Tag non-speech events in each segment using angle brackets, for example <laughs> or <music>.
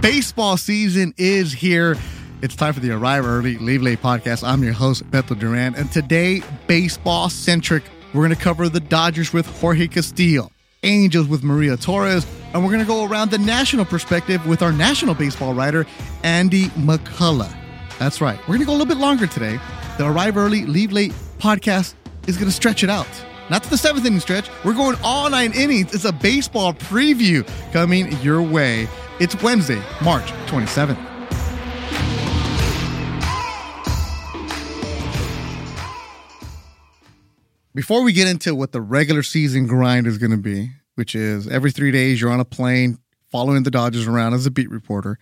Baseball season is here. It's time for the Arrive Early, Leave Late podcast. I'm your host, Beto Duran, and today, baseball centric. We're going to cover the Dodgers with Jorge Castillo, Angels with Maria Torres, and we're going to go around the national perspective with our national baseball writer, Andy McCullough. That's right. We're going to go a little bit longer today. The Arrive Early, Leave Late podcast is going to stretch it out. Not to the seventh inning stretch. We're going all nine innings. It's a baseball preview coming your way. It's Wednesday, March 27th. Before we get into what the regular season grind is going to be, which is every three days you're on a plane following the Dodgers around as a beat reporter,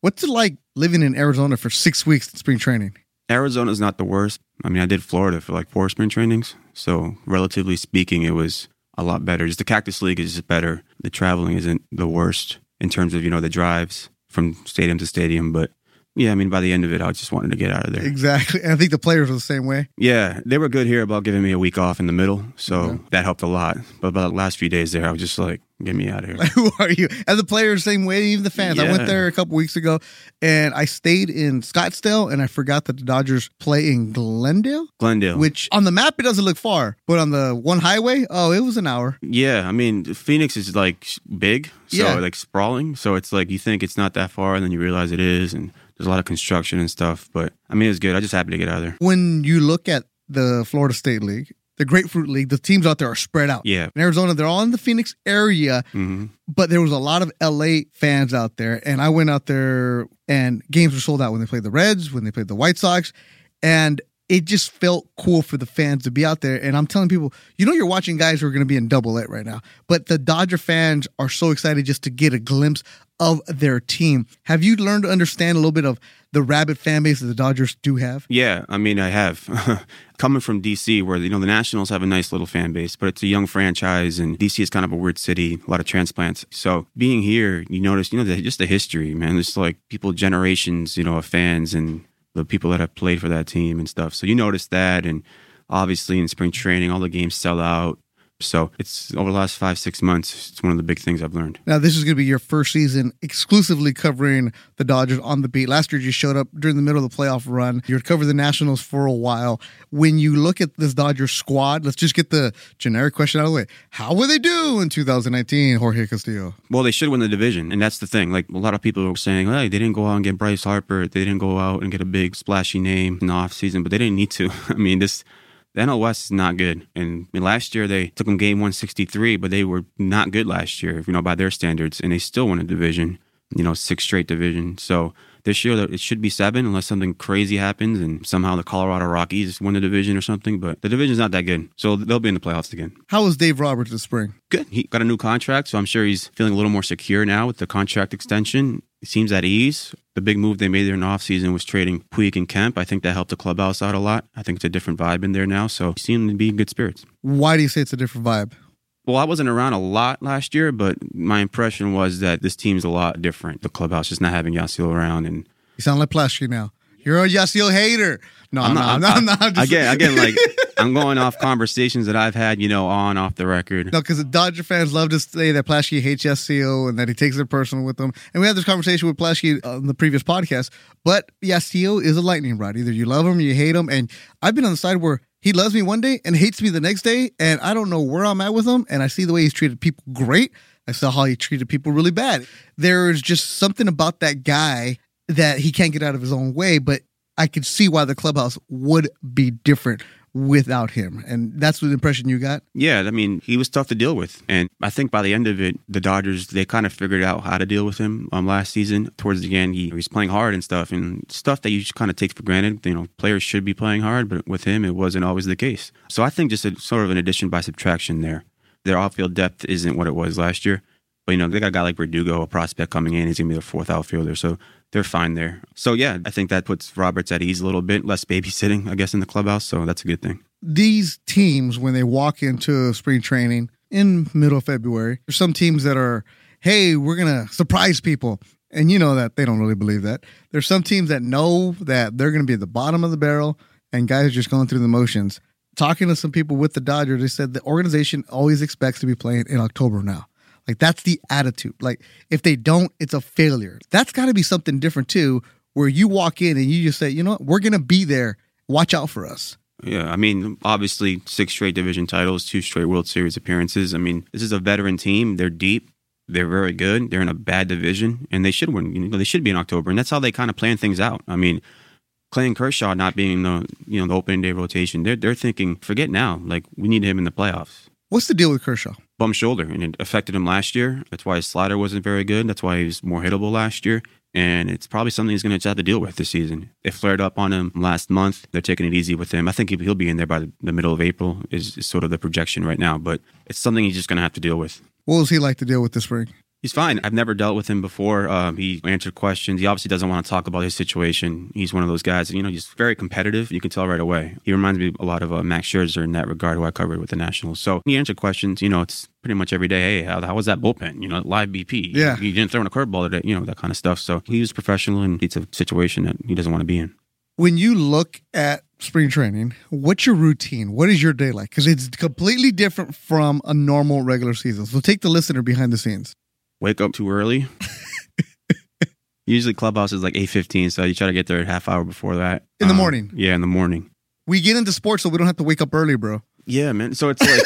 what's it like living in Arizona for six weeks in spring training? Arizona's not the worst. I mean, I did Florida for like four spring trainings. So, relatively speaking, it was a lot better. Just the Cactus League is better. The traveling isn't the worst in terms of, you know, the drives from stadium to stadium. But yeah, I mean, by the end of it, I just wanted to get out of there. Exactly. And I think the players were the same way. Yeah, they were good here about giving me a week off in the middle. So that helped a lot. But about the last few days there, I was just like, get me out of here. Like, <laughs> who are you? And the players, same way, even the fans. I went there a couple weeks ago and I stayed in Scottsdale and I forgot that the Dodgers play in Glendale, Glendale. which on the map it doesn't look far, but on the one highway, oh, it was an hour. Yeah, I mean, Phoenix is like big, so Yeah. like sprawling. So it's like you think it's not that far, and then you realize it is, and there's a lot of construction and stuff. But I mean, it's good. I just happy to get out of there. When you look at the Florida State League, the Grapefruit League, the teams out there are spread out. Yeah. In Arizona, they're all in the Phoenix area, hmm but there was a lot of LA fans out there. And I went out there and games were sold out when they played the Reds, when they played the White Sox. And it just felt cool for the fans to be out there. And I'm telling people, you know, you're watching guys who are going to be in double A right now, but the Dodger fans are so excited just to get a glimpse of their team. Have you learned to understand a little bit of the rabid fan base that the Dodgers do have? Yeah, I mean, I have. <laughs> Coming from DC, where you know the Nationals have a nice little fan base, but it's a young franchise, and DC is kind of a weird city, a lot of transplants. So being here, you notice, you know, the, just the history, man. It's like people, generations, you know, of fans and the people that have played for that team and stuff. So you notice that, and obviously in spring training, all the games sell out. So it's over the last five, six months, it's one of the big things I've learned. Now, this is going to be your first season exclusively covering the Dodgers on the beat. Last year, you showed up during the middle of the playoff run. You covered the Nationals for a while. When you look at this Dodgers squad, let's just get the generic question out of the way. How will they do in 2019, Jorge Castillo? Well, they should win the division, and that's the thing. Like a lot of people were saying, "Hey, they didn't go out and get Bryce Harper. They didn't go out and get a big splashy name in the offseason, but they didn't need to. <laughs> I mean, this the NL West is not good. And last year they took them game 163, but they were not good last year, you know, by their standards, and they still won a division. You know, six straight division. So this year it should be seven, unless something crazy happens and somehow the Colorado Rockies win the division or something. But the division's not that good, so they'll be in the playoffs again How was Dave Roberts this spring? good. He got a new contract, so I'm sure he's feeling a little more secure now with the contract extension. Seems at ease. The big move they made there in the offseason was trading Puig and Kemp. I think that helped the clubhouse out a lot. I think it's a different vibe in there now, so he seemed to be in good spirits. Why do you say it's a different vibe? Well, I wasn't around a lot last year, but my impression was that this team's a lot different. The clubhouse just not having Yasiel around and You sound like Plaschke now. You're a Yasiel hater. No, I'm, I'm not. not- I'm not. I'm just- again, again, like <laughs> I'm going off conversations that I've had, you know, on off the record. No, because the Dodger fans love to say that Plaschke hates Yasiel and that he takes it personal with them. And we had this conversation with Plaschke on the previous podcast. But Yasiel is a lightning rod. Either you love him or you hate him. And I've been on the side where he loves me one day and hates me the next day. And I don't know where I'm at with him. And I see the way he's treated people great. I saw how he treated people really bad. There's just something about that guy that he can't get out of his own way. But I could see why the clubhouse would be different without him. And that's the impression you got. Yeah, I mean, he was tough to deal with. And I think by the end of it, the Dodgers, they kind of figured out how to deal with him um, last season. Towards the end, he, he was playing hard and stuff, and stuff that you just kind of take for granted. You know, players should be playing hard, but with him, it wasn't always the case. So I think just a, sort of an addition by subtraction there. Their outfield depth isn't what it was last year. But, you know, they got a guy like Verdugo, a prospect coming in. He's going to be the fourth outfielder. So they're fine there. So, yeah, I think that puts Roberts at ease a little bit, less babysitting, I guess, in the clubhouse. So that's a good thing. these teams when they walk into spring training in middle February, there's some teams that are, hey, we're gonna surprise people. And you know that they don't really believe that. There's some teams that know that they're gonna be at the bottom of the barrel and guys are just going through the motions. Talking to some people with the Dodgers, they said the organization always expects to be playing in October now. Like that's the attitude. Like if they don't, it's a failure. That's got to be something different too, where you walk in and you just say, you know what, we're gonna be there. Watch out for us. Yeah, I mean, obviously, six straight division titles, two straight World Series appearances. I mean, this is a veteran team. They're deep. They're very good. They're in a bad division, and they should win. You know, they should be in October, and that's how they kind of plan things out. I mean, Clayton Kershaw not being the you know the opening day rotation, they're they're thinking, forget now. Like we need him in the playoffs. What's the deal with Kershaw? Bum shoulder, and it affected him last year. That's why his slider wasn't very good. That's why he was more hittable last year. And it's probably something he's going to have to deal with this season. It flared up on him last month. They're taking it easy with him. I think he'll be in there by the middle of April, is, is sort of the projection right now. But it's something he's just going to have to deal with. What was he like to deal with this spring? He's fine. I've never dealt with him before. Um, he answered questions. He obviously doesn't want to talk about his situation. He's one of those guys, you know, he's very competitive. You can tell right away. He reminds me a lot of uh, Max Scherzer in that regard, who I covered with the Nationals. So he answered questions. You know, it's pretty much every day. Hey, how, how was that bullpen? You know, live BP. Yeah. You didn't throw in a curveball today. You know, that kind of stuff. So he was professional, and it's a situation that he doesn't want to be in. When you look at spring training, what's your routine? What is your day like? Because it's completely different from a normal regular season. So take the listener behind the scenes wake up too early. Usually clubhouse is like eight fifteen, so you try to get there a half hour before that. In the um, morning. Yeah, in the morning. We get into sports so we don't have to wake up early, bro. Yeah, man. So it's like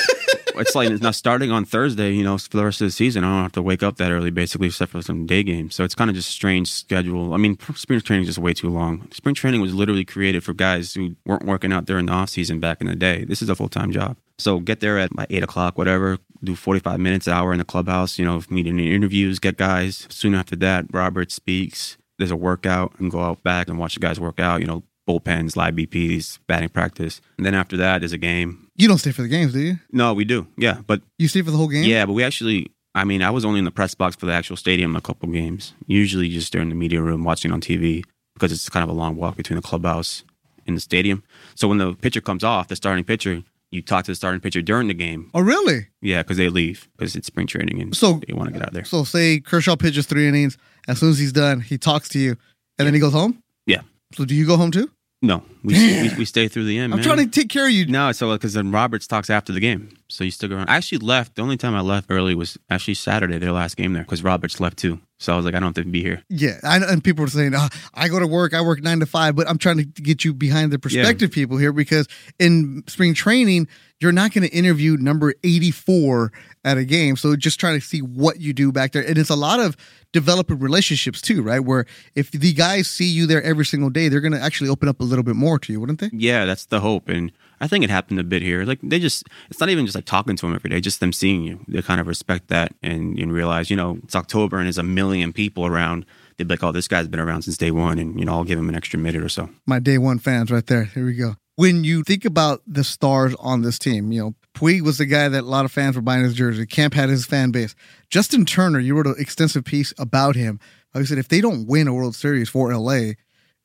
<laughs> it's like now starting on Thursday, you know, for the rest of the season, I don't have to wake up that early, basically, except for some day games. So it's kind of just a strange schedule. I mean, spring training is just way too long. Spring training was literally created for guys who weren't working out during the off season back in the day. This is a full time job. So get there at eight o'clock, whatever. Do forty five minutes, hour in the clubhouse. You know, meet any interviews, get guys. Soon after that, Robert speaks. There's a workout, and go out back and watch the guys work out. You know, bullpens, live BPs, batting practice. And then after that, there's a game. You don't stay for the games, do you? No, we do. Yeah, but you stay for the whole game. Yeah, but we actually. I mean, I was only in the press box for the actual stadium a couple games. Usually, just during the media room watching on TV because it's kind of a long walk between the clubhouse and the stadium. So when the pitcher comes off, the starting pitcher, you talk to the starting pitcher during the game. Oh, really? Yeah, because they leave because it's spring training and so they want to get out there. So say Kershaw pitches three innings. As soon as he's done, he talks to you, and yeah. then he goes home. Yeah. So do you go home too? No, we, we, we stay through the end. I'm man. trying to take care of you. No, so because then Roberts talks after the game, so you stick around. I actually left. The only time I left early was actually Saturday, their last game there, because Roberts left too. So I was like, I don't have to be here. Yeah, I, and people were saying, oh, I go to work, I work nine to five, but I'm trying to get you behind the perspective yeah. people here because in spring training, you're not going to interview number 84 at a game. So just trying to see what you do back there. And it's a lot of developing relationships too, right? Where if the guys see you there every single day, they're going to actually open up a little bit more to you, wouldn't they? Yeah, that's the hope. And I think it happened a bit here. Like they just, it's not even just like talking to them every day, just them seeing you. They kind of respect that and, and realize, you know, it's October and there's a million people around. They'd be like, oh, this guy's been around since day one. And, you know, I'll give him an extra minute or so. My day one fans right there. Here we go. When you think about the stars on this team, you know, Puig was the guy that a lot of fans were buying his jersey. Kemp had his fan base. Justin Turner, you wrote an extensive piece about him. Like I said, if they don't win a World Series for LA,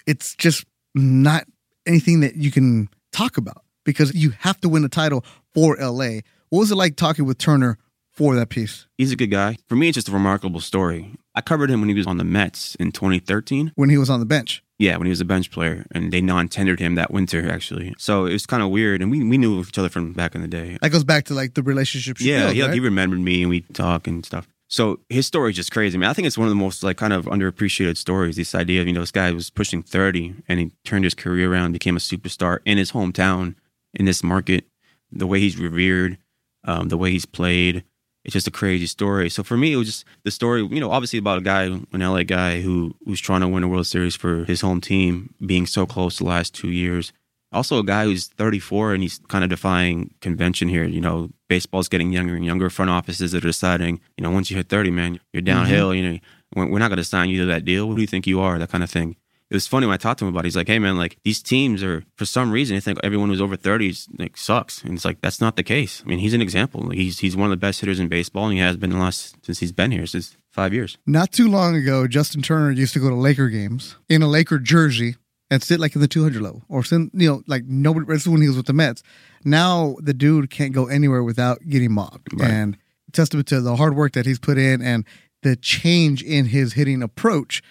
it's just not anything that you can talk about because you have to win a title for LA. What was it like talking with Turner for that piece? He's a good guy. For me, it's just a remarkable story. I covered him when he was on the Mets in 2013. When he was on the bench. Yeah, when he was a bench player, and they non-tendered him that winter actually. So it was kind of weird, and we, we knew each other from back in the day. That goes back to like the relationship. Yeah, built, he, right? he remembered me, and we talk and stuff. So his story is just crazy. I mean, I think it's one of the most like kind of underappreciated stories. This idea of you know this guy was pushing thirty, and he turned his career around, became a superstar in his hometown, in this market. The way he's revered, um, the way he's played, it's just a crazy story. So for me, it was just the story, you know, obviously about a guy, an LA guy who who's trying to win a World Series for his home team, being so close the last two years. Also, a guy who's 34 and he's kind of defying convention here. You know, baseball's getting younger and younger. Front offices are deciding, you know, once you hit 30, man, you're downhill. Mm-hmm. You know, we're not going to sign you to that deal. Who do you think you are? That kind of thing it was funny when I talked to him about it. He's like, hey, man, like these teams are, for some reason, I think everyone who's over 30 like, sucks. And it's like, that's not the case. I mean, he's an example. Like, he's, he's one of the best hitters in baseball, and he has been the last, since he's been here, since five years. Not too long ago, Justin Turner used to go to Laker games in a Laker jersey and sit like in the 200 level or sit, you know, like nobody, this is when he was with the Mets. Now the dude can't go anywhere without getting mobbed. Right. And testament to the hard work that he's put in and the change in his hitting approach.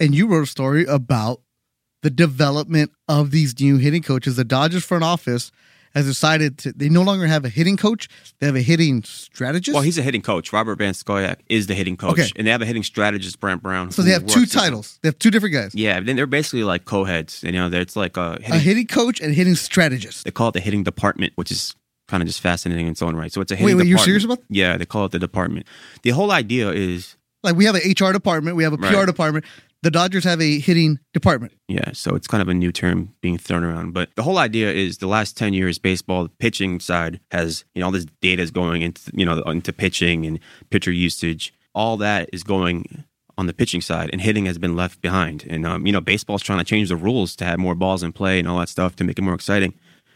And you wrote a story about the development of these new hitting coaches. The Dodgers front office has decided to, they no longer have a hitting coach, they have a hitting strategist. Well, he's a hitting coach. Robert Van Scoyoc is the hitting coach. Okay. And they have a hitting strategist, Brant Brown. so they have two works with them. titles. They have two different guys. Yeah, then they're basically like co-heads. You know, it's like a hitting, A hitting coach and hitting strategist. they call it the hitting department, which is kind of just fascinating in its own right. So it's a hitting Wait, wait, you're department. serious about Yeah, they call it the department. The whole idea is Like we have an HR department, we have a PR Right. department. The Dodgers have a hitting department. Yeah, so it's kind of a new term being thrown around. But the whole idea is the last 10 years, baseball, the pitching side has, you know, all this data is going into, you know, into pitching and pitcher usage. All that is going on the pitching side and hitting has been left behind. And, um, you know, baseball's trying to change the rules to have more balls in play and all that stuff to make it more exciting.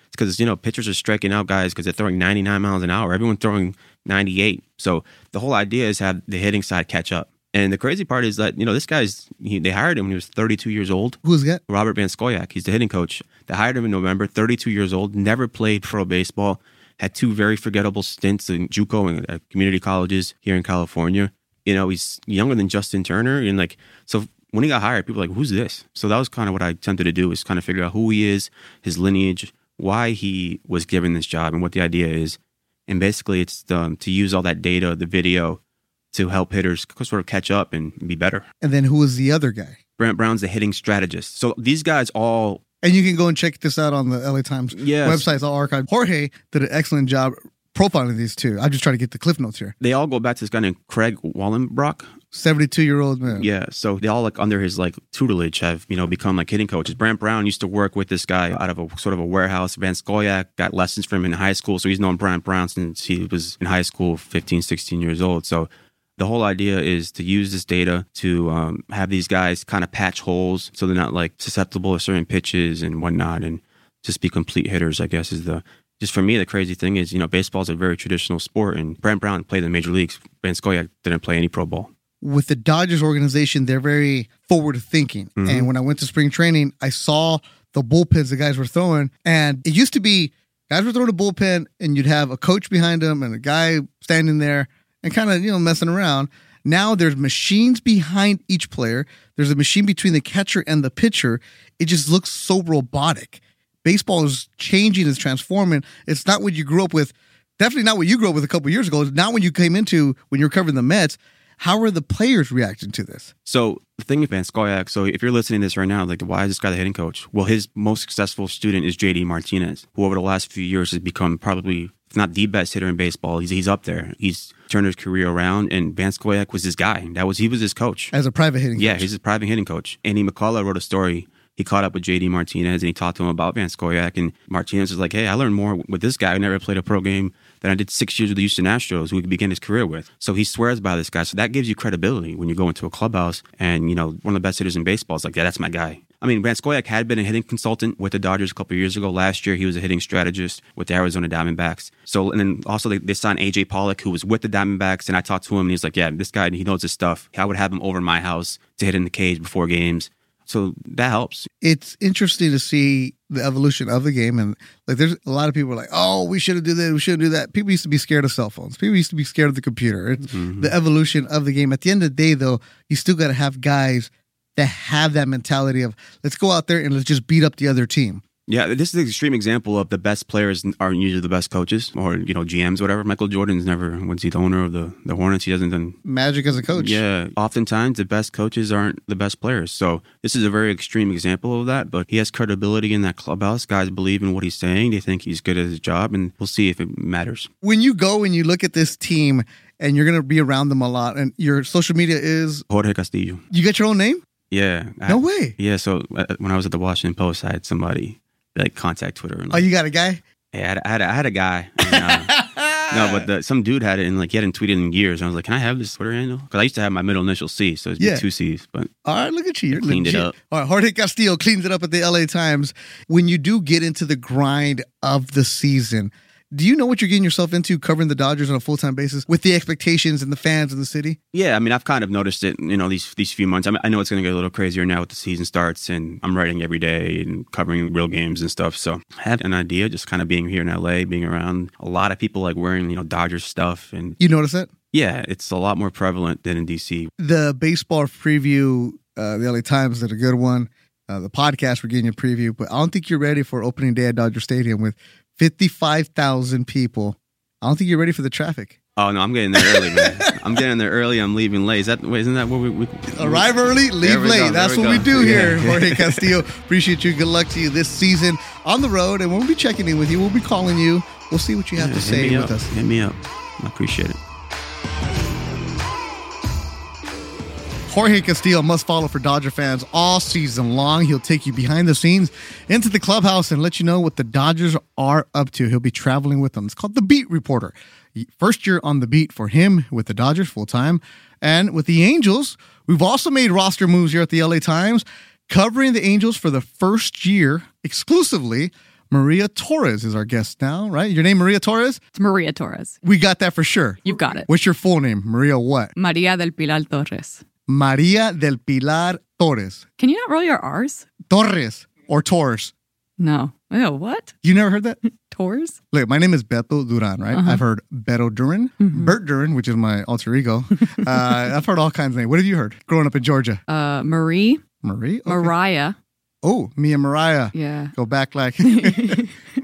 It's because, you know, pitchers are striking out guys because they're throwing 99 miles an hour. Everyone's throwing 98. So the whole idea is have the hitting side catch up. And the crazy part is that, you know, this guy's, he, they hired him when he was 32 years old. Who's that? Robert Van Scoyoc. He's the hitting coach. They hired him in November, 32 years old, never played pro baseball, had two very forgettable stints in JUCO and community colleges here in California. You know, he's younger than Justin Turner. And like, so when he got hired, people were like, who's this? So that was kind of what I attempted to do is kind of figure out who he is, his lineage, why he was given this job, and what the idea is. And basically, it's um, to use all that data, the video, to help hitters sort of catch up and be better. And then who was the other guy? Brant Brown's the hitting strategist. So these guys all And you can go and check this out on the LA Times Yes. website. It's all archived. Jorge did an excellent job profiling these two. I'm just trying to get the cliff notes here. they all go back to this guy named Craig Wallenbrock. 72 year old man. Yeah, so they all like under his like tutelage have you know become like hitting coaches. Brant Brown used to work with this guy out of a sort of a warehouse. Van Scoyoc got lessons from him in high school, so he's known Brant Brown since he was in high school, 15, 16 years old. So the whole idea is to use this data to um, have these guys kind of patch holes so they're not like susceptible to certain pitches and whatnot, and just be complete hitters. I guess is the just for me the crazy thing is you know baseball's a very traditional sport, and Brant Brown played in the major leagues. Scoyoc didn't play any pro ball. With the Dodgers organization, they're very forward thinking. Mhm. And when I went to spring training, I saw the bullpens the guys were throwing. And it used to be guys were throwing a bullpen and you'd have a coach behind them and a guy standing there and kind of, you know, messing around. Now there's machines behind each player. There's a machine between the catcher and the pitcher. It just looks so robotic. Baseball is changing, it's transforming. It's not what you grew up with. Definitely not what you grew up with a couple years ago. It's not when you came into when you were covering the Mets. How are the players reacting to this? So the thing with Van so if you're listening to this right now, like why is this guy the hitting coach? Well, his most successful student is JD Martinez, who over the last few years has become probably not the best hitter in baseball. He's he's up there. He's turned his career around, and Van Scoyoc was his guy. That was he was his coach. as a private hitting coach. Yeah, coach. he's a private hitting coach. Andy McCullough wrote a story. He caught up with JD Martinez and he talked to him about Van Scoyoc. And Martinez was like, hey, I learned more with this guy who never played a pro game than I did six years with the Houston Astros, who he began his career with. So he swears by this guy. So that gives you credibility when you go into a clubhouse and, you know, one of the best hitters in baseball is like, yeah, that's my guy. I mean, Van Scoyoc had been a hitting consultant with the Dodgers a couple of years ago. Last year, he was a hitting strategist with the Arizona Diamondbacks. So, and then also they, they signed AJ Pollock, who was with the Diamondbacks. And I talked to him and he's like, yeah, this guy, he knows his stuff. I would have him over my house to hit in the cage before games. So that helps. it's interesting to see the evolution of the game and like there's a lot of people are like oh we shouldn't do that we shouldn't do that people used to be scared of cell phones people used to be scared of the computer it's Mhm. the evolution of the game at the end of the day though you still got to have guys that have that mentality of let's go out there and let's just beat up the other team Yeah, this is an extreme example of the best players aren't usually the best coaches or, you know, GMs, whatever. Michael Jordan's never, once he the owner of the, the Hornets, he hasn't done magic as a coach Yeah, oftentimes the best coaches aren't the best players. So this is a very extreme example of that. But he has credibility in that clubhouse. Guys believe in what he's saying. They think he's good at his job, and we'll see if it matters. when you go and you look at this team and you're going to be around them a lot and your social media is Jorge Castillo. you get your own name Yeah. I- no way Yeah. So uh, when I was at the Washington Post, I had somebody like contact Twitter. And oh you got a guy Yeah, I, had, I, had, I had a guy. and, uh, <laughs> no, but the, some dude had it and like he hadn't tweeted in years. I was like, can I have this Twitter handle? Because I used to have my middle initial C, so it's Yeah. two C's. But All right, look at you. You're Cleaned it up. All right, Jorge Castillo cleans it up at the LA Times. When you do get into the grind of the season, do you know what you're getting yourself into covering the Dodgers on a full time basis with the expectations and the fans in the city? Yeah, I mean, I've kind of noticed it, you know, these these few months. I, mean, I know it's going to get a little crazier now with the season starts, and I'm writing every day and covering real games and stuff. So I had an idea, just kind of being here in LA, being around a lot of people like wearing, you know, Dodgers stuff, and You notice that? yeah, it's a lot more prevalent than in DC. The baseball preview, uh, the LA Times did a good one. Uh, the podcast, we're getting a preview, but I don't think you're ready for opening day at Dodger Stadium with 55,000 people. I don't think you're ready for the traffic. Oh no, I'm getting there early, man. <laughs> I'm getting there early. I'm leaving late. Is that wait, isn't that what we, we arrive early, leave late? go, That's what we go. do here. Yeah. <laughs> Jorge Castillo, appreciate you. Good luck to you this season on the road, and we'll be checking in with you. We'll be calling you. We'll see what you have Yeah, to say with up. us. Hit me up. I appreciate it. Jorge Castillo must follow for Dodger fans all season long. He'll take you behind the scenes into the clubhouse and let you know what the Dodgers are up to. He'll be traveling with them. It's called the Beat Reporter. First year on the beat for him with the Dodgers full time. And with the Angels, we've also made roster moves here at the LA Times, covering the Angels for the first year exclusively. Maria Torres is our guest now, right? Your name Maria Torres? It's Maria Torres. We got that for sure. You've got it. What's your full name? Maria what? Maria del Pilar Torres. Maria del Pilar Torres. Can you not roll your R's? Torres or Torres. No. Oh, what? You never heard that? <laughs> Torres? Look, my name is Beto Duran, right? Uh-huh. I've heard Beto Duran, Bert Duran, which is my alter ego. <laughs> uh, I've heard all kinds of names. What have you heard growing up in Georgia? Uh, Marie, Marie? Okay. Mariah. Oh, me and Mariah. Yeah. Go back like. <laughs>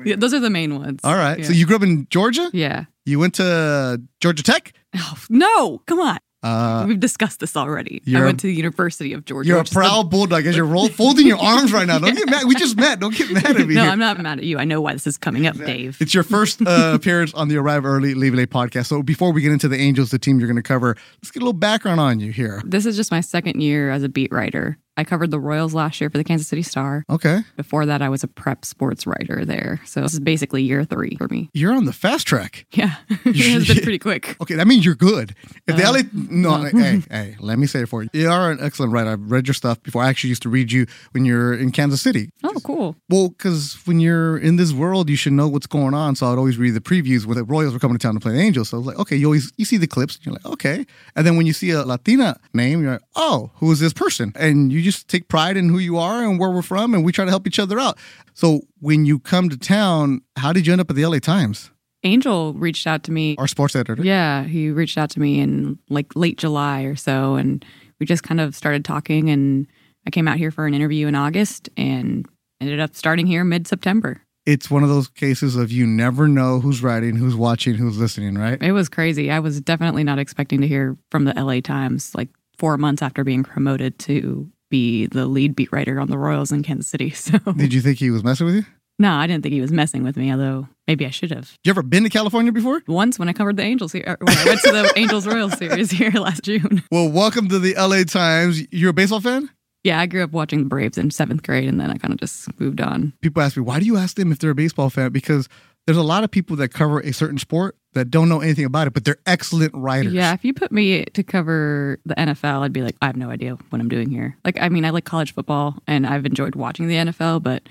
Yeah, Those are the main ones. all right. Yeah. So you grew up in Georgia? yeah. You went to Georgia Tech? Oh, no, come on. Uh, We've discussed this already. I went to the University of Georgia. you're a which is proud bulldog as you're roll, folding your arms right now. Don't get mad. We just met. Don't get mad at me. no, here. I'm not mad at you. I know why this is coming up, Dave. It's your first uh, <laughs> appearance on the Arrive Early, Leave Late podcast. So before we get into the Angels, the team you're going to cover, let's get a little background on you here. This is just my second year as a beat writer. I covered the Royals last year for the Kansas City Star. Okay. Before that, I was a prep sports writer there. So this is basically year three for me. You're on the fast track. <laughs> Yeah. <laughs> it has been pretty quick. Okay, that means you're good. If the Uh, LA, no, no. hey, hey, let me say it for you. You are an excellent writer. I've read your stuff before. I actually used to read you when you're in Kansas City. Oh, cool. Well, because when you're in this world, you should know what's going on. So I'd always read the previews when the Royals were coming to town to play the Angels. So I was like, okay, you always you see the clips, and you're like, okay. And then when you see a Latina name, you're like, oh, who is this person? And you just take pride in who you are and where we're from, and we try to help each other out. So when you come to town, how did you end up at the LA Times? Angel reached out to me. Our sports editor. Yeah, he reached out to me in like late July or so, and we just kind of started talking. And I came out here for an interview in August and ended up starting here mid September. It's one of those cases of you never know who's writing, who's watching, who's listening, right? It was crazy. I was definitely not expecting to hear from the LA Times like four months after being promoted to be the lead beat writer on the Royals in Kansas City. <laughs> So, Did you think he was messing with you? no, I didn't think he was messing with me, although maybe I should have. You ever been to California before? Once when I covered the Angels here, when I went to the <laughs> Angels Royals series here last June. Well, welcome to the LA Times. You're a baseball fan? Yeah, I grew up watching the Braves in seventh grade, and then I kind of just moved on. People ask me, why do you ask them if they're a baseball fan? Because there's a lot of people that cover a certain sport that don't know anything about it, but they're excellent writers. Yeah, if you put me to cover the NFL, I'd be like, I have no idea what I'm doing here. Like, I mean, I like college football, and I've enjoyed watching the NFL, but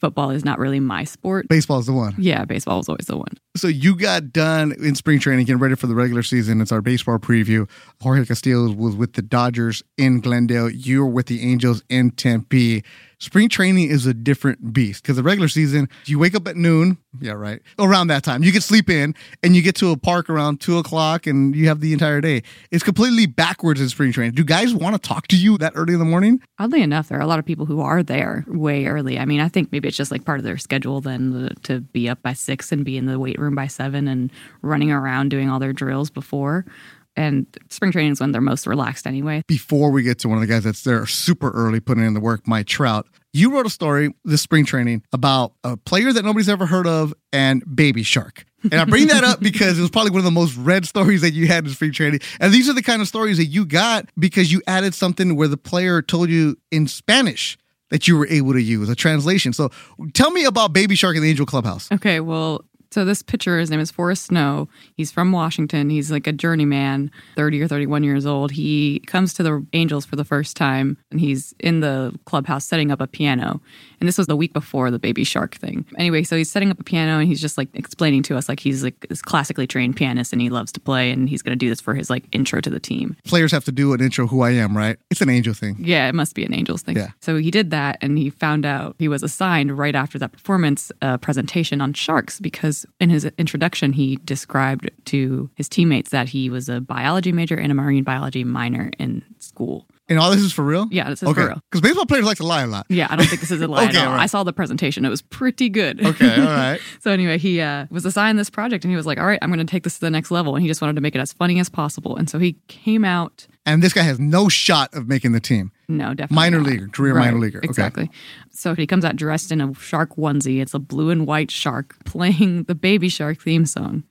football is not really my sport. Baseball is the one. Yeah, baseball was always the one. So you got done in spring training, getting ready for the regular season. It's our baseball preview. Jorge Castillo was with the Dodgers in Glendale. You were with the Angels in Tempe. Spring training is a different beast because the regular season, you wake up at noon. Yeah, right. Around that time, you get sleep in and you get to a park around two o'clock and you have the entire day. It's completely backwards in spring training. Do guys want to talk to you that early in the morning? Oddly enough, there are a lot of people who are there way early. I mean, I think maybe it's just like part of their schedule then to be up by six and be in the weight room by seven and running around doing all their drills before. And spring training is when they're most relaxed anyway. before we get to one of the guys that's there super early putting in the work, Mike Trout. You wrote a story this spring training about a player that nobody's ever heard of and Baby Shark. And I bring that up <laughs> because it was probably one of the most read stories that you had in spring training. And these are the kind of stories that you got because you added something where the player told you in Spanish that you were able to use a translation. So tell me about Baby Shark in the Angel Clubhouse. Okay, well, so this pitcher, his name is Forrest Snow. He's from Washington. He's like a journeyman, 30 or 31 years old. He comes to the Angels for the first time and he's in the clubhouse setting up a piano. And this was the week before the baby shark thing. Anyway, so he's setting up a piano and he's just like explaining to us like he's like this classically trained pianist and he loves to play and he's going to do this for his like intro to the team. Players have to do an intro who I am, right? It's an angel thing. Yeah, it must be an Angels thing. Yeah. So he did that and he found out he was assigned right after that performance a presentation on sharks because in his introduction he described to his teammates that he was a biology major and a marine biology minor in school. And all this is for real? Yeah, this is okay. for real. Because baseball players like to lie a lot. Yeah, I don't think this is a <laughs> lie Okay, at all. right. I saw the presentation. It was pretty good. Okay, <laughs> all right. so anyway, he uh, was assigned this project and he was like, all right, I'm going to take this to the next level. And he just wanted to make it as funny as possible. And so he came out And this guy has no shot of making the team. No, definitely Minor not. leaguer, career minor leaguer. Okay. Exactly. So he comes out dressed in a shark onesie. It's a blue and white shark <laughs> playing the Baby Shark theme song.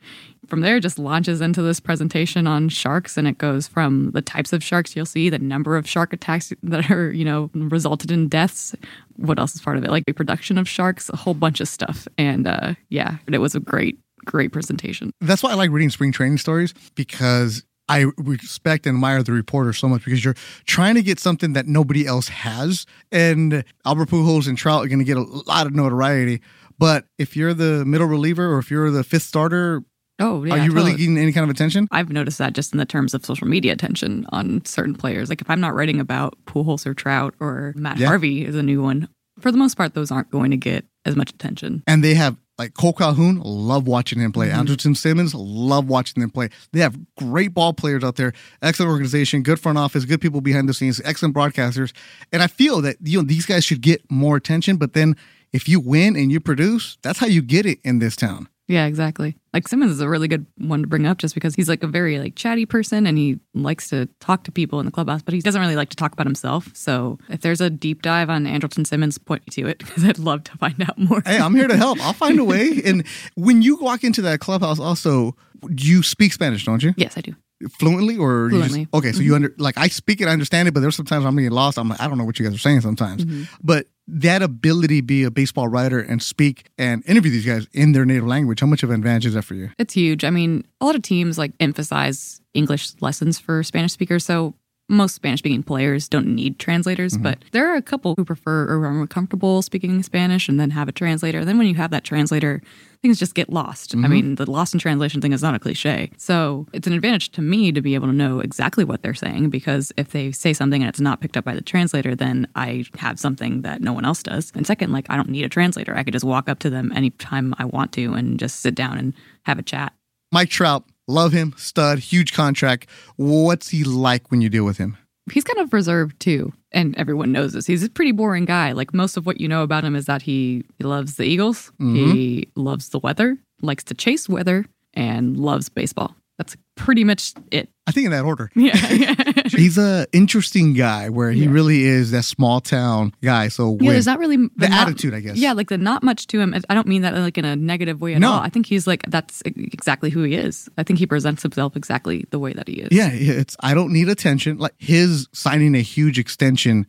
From there, it just launches into this presentation on sharks, and it goes from the types of sharks you'll see, the number of shark attacks that are, you know, resulted in deaths. What else is part of it? Like reproduction of sharks, a whole bunch of stuff. And uh, yeah, it was a great, great presentation. That's why I like reading spring training stories because I respect and admire the reporter so much because you're trying to get something that nobody else has. And Albert Pujols and Trout are going to get a lot of notoriety. But if you're the middle reliever or if you're the fifth starter, Oh, yeah. are you really getting any kind of attention? I've noticed that just in the terms of social media attention on certain players. Like if I'm not writing about Pujols or Trout or Matt Yeah. Harvey is a new one, for the most part, those aren't going to get as much attention. And they have like Cole Calhoun, love watching him play. Mhm. Andrelton Simmons, love watching them play. They have great ball players out there, excellent organization, good front office, good people behind the scenes, excellent broadcasters. And I feel that you know these guys should get more attention. But then if you win and you produce, that's how you get it in this town. Yeah, exactly. Like Simmons is a really good one to bring up just because he's like a very like chatty person and he likes to talk to people in the clubhouse, but he doesn't really like to talk about himself. So if there's a deep dive on Andrelton Simmons, point me to it <laughs> because I'd love to find out more. Hey, I'm here to help. I'll find a way. <laughs> And when you walk into that clubhouse, also you speak Spanish, don't you? yes, I do. Fluently or you just- Fluently. okay, so you under like I speak it, I understand it, but there's sometimes I'm getting lost. I'm like, I don't know what you guys are saying sometimes. Mm-hmm. But that ability to be a baseball writer and speak and interview these guys in their native language, how much of an advantage is that for you? It's huge. I mean, a lot of teams like emphasize English lessons for Spanish speakers. So most Spanish speaking players don't need translators, mm-hmm. but there are a couple who prefer or are more comfortable speaking Spanish and then have a translator. Then when you have that translator, things just get lost. I mm-hmm. mean, the lost in translation thing is not a cliche. So it's an advantage to me to be able to know exactly what they're saying because if they say something and it's not picked up by the translator, then I have something that no one else does. And second, like I don't need a translator. I could just walk up to them anytime I want to and just sit down and have a chat. Mike Trout, love him, stud, huge contract. What's he like when you deal with him? he's kind of reserved too and everyone knows this he's a pretty boring guy like most of what you know about him is that he, he loves the eagles mm-hmm. he loves the weather likes to chase weather and loves baseball that's pretty much it I think in that order. <laughs> Yeah. yeah He's a interesting guy where he Yeah. really is that small town guy. So yeah there's not really the not- attitude, I guess. yeah like the not much to him i don't mean that like in a negative way at No. all i think he's like that's exactly who he is i think he presents himself exactly the way that he is Yeah, it's I don't need attention. Like his signing a huge extension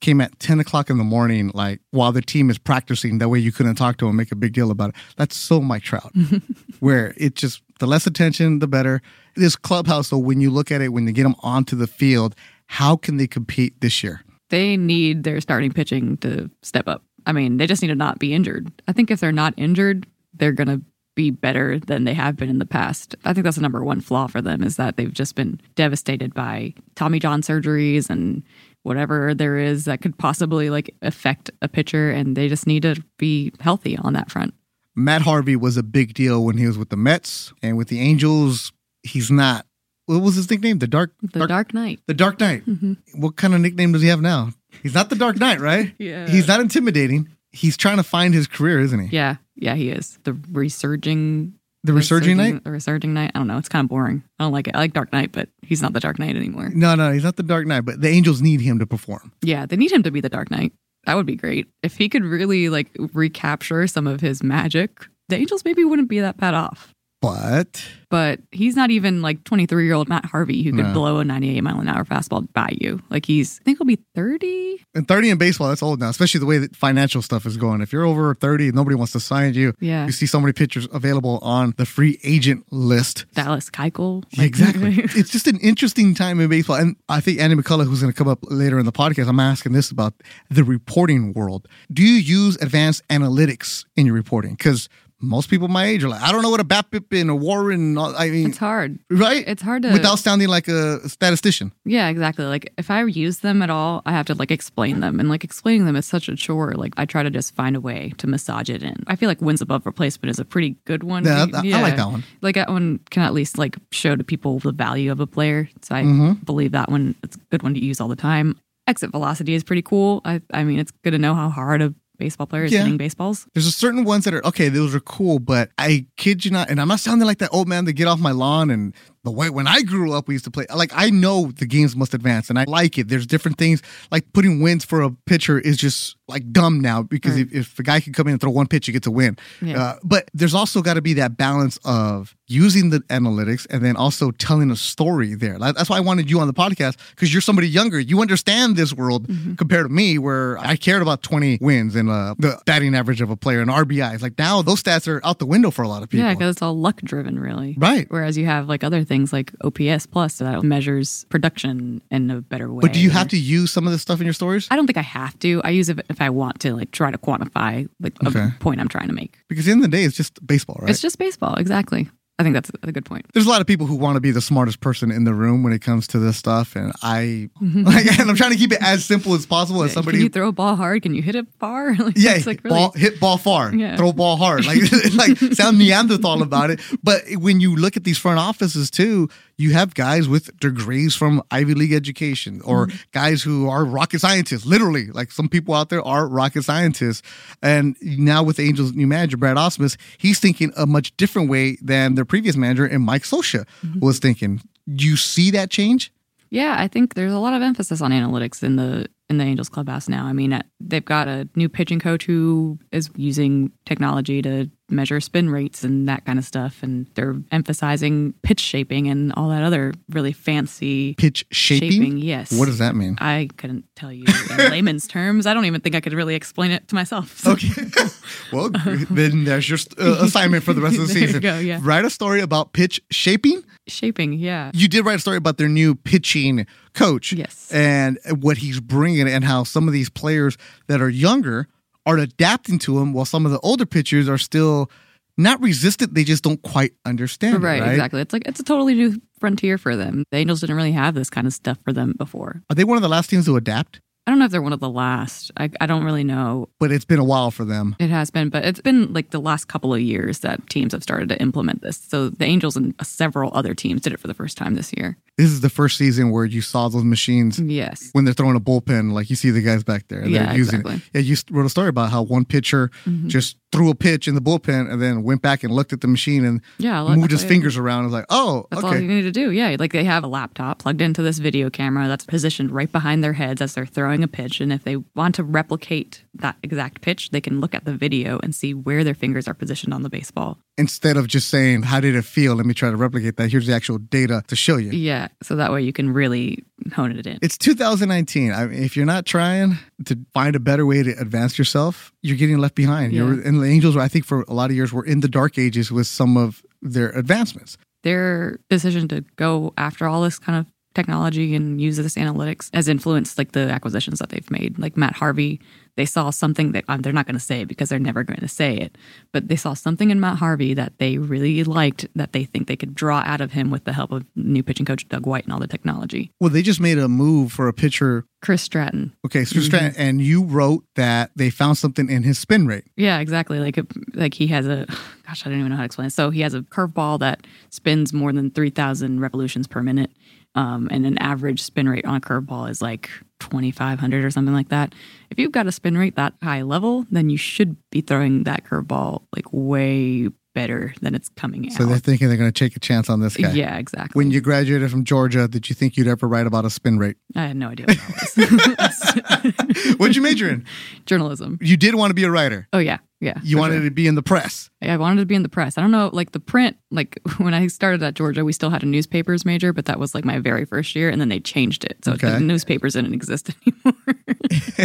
came at ten o'clock in the morning, like while the team is practicing. That way you couldn't talk to him, make a big deal about it. That's so Mike Trout, <laughs> where it just the less attention, the better. This clubhouse, though, when you look at it, when they get them onto the field, how can they compete this year? they need their starting pitching to step up. I mean, they just need to not be injured. I think if they're not injured, they're going to be better than they have been in the past. I think that's the number one flaw for them is that they've just been devastated by Tommy John surgeries and whatever there is that could possibly like affect a pitcher and they just need to be healthy on that front. Matt Harvey was a big deal when he was with the Mets and with the Angels. He's not. What was his nickname? The Dark. The Dark, Knight. The Dark Knight. Mm-hmm. What kind of nickname does he have now? He's not the Dark Knight, right? <laughs> Yeah. He's not intimidating. He's trying to find his career, isn't he? Yeah, yeah, he is. The resurging The Resurging Knight? The resurging knight. I don't know. It's kind of boring. I don't like it. I like Dark Knight, but he's not the Dark Knight anymore. No, no, he's not the Dark Knight, but the Angels need him to perform. Yeah, they need him to be the Dark Knight. That would be great. If he could really like recapture some of his magic, the Angels maybe wouldn't be that bad off. But But he's not even like 23 year old Matt Harvey who could No. blow a 98 mile an hour fastball by you. Like he's, I think he'll be 30. and 30 in baseball, that's old now, especially the way that financial stuff is going. If you're over 30, nobody wants to sign you. Yeah. You see so many pitchers available on the free agent list. Dallas Keuchel. Exactly. <laughs> it's just an interesting time in baseball. And I think Andy McCullough, who's going to come up later in the podcast, I'm asking this about the reporting world. Do you use advanced analytics in your reporting? Because most people my age are like, I don't know what a BABIP and a Warren. I mean, It's hard. right? It's hard to Without sounding like a statistician. Yeah, exactly. Like if I use them at all, I have to like explain them. And like explaining them is such a chore. Like I try to just find a way to massage it in. I feel like wins above replacement is a pretty good one. Yeah, I- I like that one. Like that one can at least like show to people the value of a player. So I Mm-hmm. believe that one it's a good one to use all the time. Exit velocity is pretty cool. I I mean it's good to know how hard a baseball players Yeah. hitting baseballs. There's a certain ones that are okay. Those are cool, but I kid you not, and I'm not sounding like that old man to get off my lawn. And the way when I grew up, we used to play. Like I know the games must advance, and I like it. There's different things like putting wins for a pitcher is just like dumb now because Right. if, if a guy can come in and throw one pitch, you get to win. Yeah. Uh, but there's also got to be that balance of using the analytics and then also telling a story there. Like, That's why I wanted you on the podcast because you're somebody younger. You understand this world Mm-hmm. compared to me, where I cared about 20 wins and uh, the batting average of a player and RBIs. Like now, those stats are out the window for a lot of people. Yeah, because it's all luck driven, really. Right. Whereas you have like other things like OPS plus that measures production in a better way. But do you have to use some of this stuff in your stories? I don't think I have to. I use it if I want to, like try to quantify like a point I'm trying to make. Because at the end of the day, it's just baseball, right? It's just baseball, exactly. I think that's a good point. There's a lot of people who want to be the smartest person in the room when it comes to this stuff, and I, like, <laughs> and I'm trying to keep it as simple as possible as somebody Can you throw a ball hard? Can you hit it far? <laughs> Like, Yeah, it's like really, ball, hit ball far, Yeah. throw ball hard. Like, <laughs> like sound Neanderthal about it. But when you look at these front offices too, you have guys with degrees from Ivy League education, or Mm-hmm. guys who are rocket scientists. Literally, like some people out there are rocket scientists. And now with Angels' new manager Brad Ausmus, he's thinking a much different way than their previous manager and Mike Scioscia Mm-hmm. was thinking. Do you see that change? Yeah, I think there's a lot of emphasis on analytics in the in the Angels clubhouse now. I mean, uh, they've got a new pitching coach who is using technology to measure spin rates and that kind of stuff, and they're emphasizing pitch shaping and all that other really fancy Pitch shaping. Yes. What does that mean? I couldn't tell you in <laughs> layman's terms. I don't even think I could really explain it to myself. So. <laughs> Okay. <laughs> well, then there's your uh, assignment for the rest of the There you season. go, yeah. Write a story about pitch shaping. Shaping, yeah. You did write a story about their new pitching coach. Yes. And what he's bringing and how some of these players that are younger are adapting to him while some of the older pitchers are still not resistant. They just don't quite understand. it, Right, right, exactly. It's like it's a totally new frontier for them. The Angels didn't really have this kind of stuff for them before. Are they one of the last teams to adapt? I don't know if they're one of the last. I, I don't really know. But it's been a while for them. It has been, but it's been like the last couple of years that teams have started to implement this. So the Angels and several other teams did it for the first time this year. This is the first season where you saw those machines Yes. when they're throwing a bullpen, like you see the guys back there. Yeah, they're using exactly. it. Yeah, you wrote a story about how one pitcher Mm-hmm. just threw a pitch in the bullpen and then went back and looked at the machine and Yeah. let- moved his fingers around. and was like, oh, That's all you need to do. Yeah. Like they have a laptop plugged into this video camera that's positioned right behind their heads as they're throwing a pitch. And if they want to replicate that exact pitch, they can look at the video and see where their fingers are positioned on the baseball. Instead of just saying, how did it feel? Let me try to replicate that. Here's the actual data to show you. Yeah. So that way you can really hone it in. It's 2019. I mean, if you're not trying to find a better way to advance yourself, you're getting left behind. You're, Yeah. and the Angels, I think, for a lot of years, were in the dark ages with some of their advancements. their decision to go after all this kind of technology and use this analytics has influenced like the acquisitions that they've made. Like Matt Harvey, they saw something that um, they're not going to say it because they're never going to say it, but they saw something in Matt Harvey that they really liked that they think they could draw out of him with the help of new pitching coach Doug White and all the technology. Well, they just made a move for a pitcher. Chris Stratton. Okay, so Stratton, and you wrote that they found something in his spin rate. Yeah, exactly. Like like he has a <sighs> gosh, I don't even know how to explain it. So he has a curveball that spins more than three thousand revolutions per minute, um, and an average spin rate on a curveball is like twenty five hundred or something like that. If you've got a spin rate that high level, then you should be throwing that curveball like way better than it's coming So out. So they're thinking they're going to take a chance on this guy. Yeah, exactly. When you graduated from Georgia, did you think you'd ever write about a spin rate? I had no idea what that was. <laughs> What'd you major in? <laughs> Journalism. You did want to be a writer. Oh yeah, yeah. You wanted sure. to be in the press. I wanted to be in the press. I don't know, like the print, like <laughs> when I started at Georgia, we still had a newspapers major, but that was like my very first year, and then they changed it. So Okay. the newspapers didn't exist <laughs> anymore.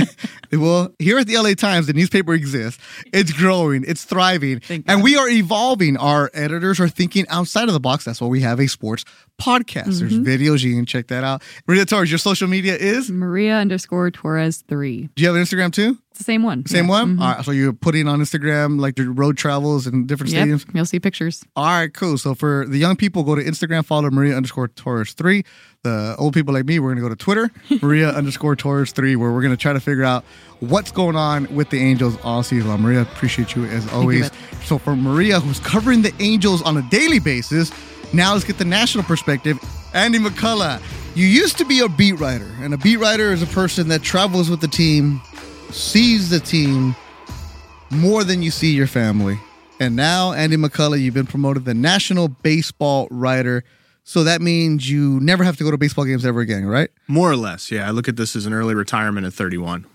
<laughs> Well, here at the LA Times, the newspaper exists. It's growing, it's thriving, and we are evolving. Our editors are thinking outside of the box. That's why we have a sports podcast. There's Mm-hmm. videos. You can check that out. Maria Torres, your social media is? Maria underscore Torres three. Do you have an Instagram too? The same one. Same Yeah. one? Mhm. All right, so you're putting on Instagram like your road travels and different Yep. stadiums? You'll see pictures. All right, cool. So for the young people, go to Instagram, follow Maria underscore Torres three. The old people like me, we're gonna go to Twitter, <laughs> Maria underscore Torres three, where we're gonna try to figure out what's going on with the Angels all season long. Maria, appreciate you as always. so for Maria, who's covering the Angels on a daily basis, now let's get the national perspective. Andy McCullough, you used to be a beat writer, and a beat writer is a person that travels with the team, sees the team more than you see your family. And now, Andy McCullough, you've been promoted the national baseball writer. So that means you never have to go to baseball games ever again, right? More or less, yeah. I look at this as an early retirement at 31.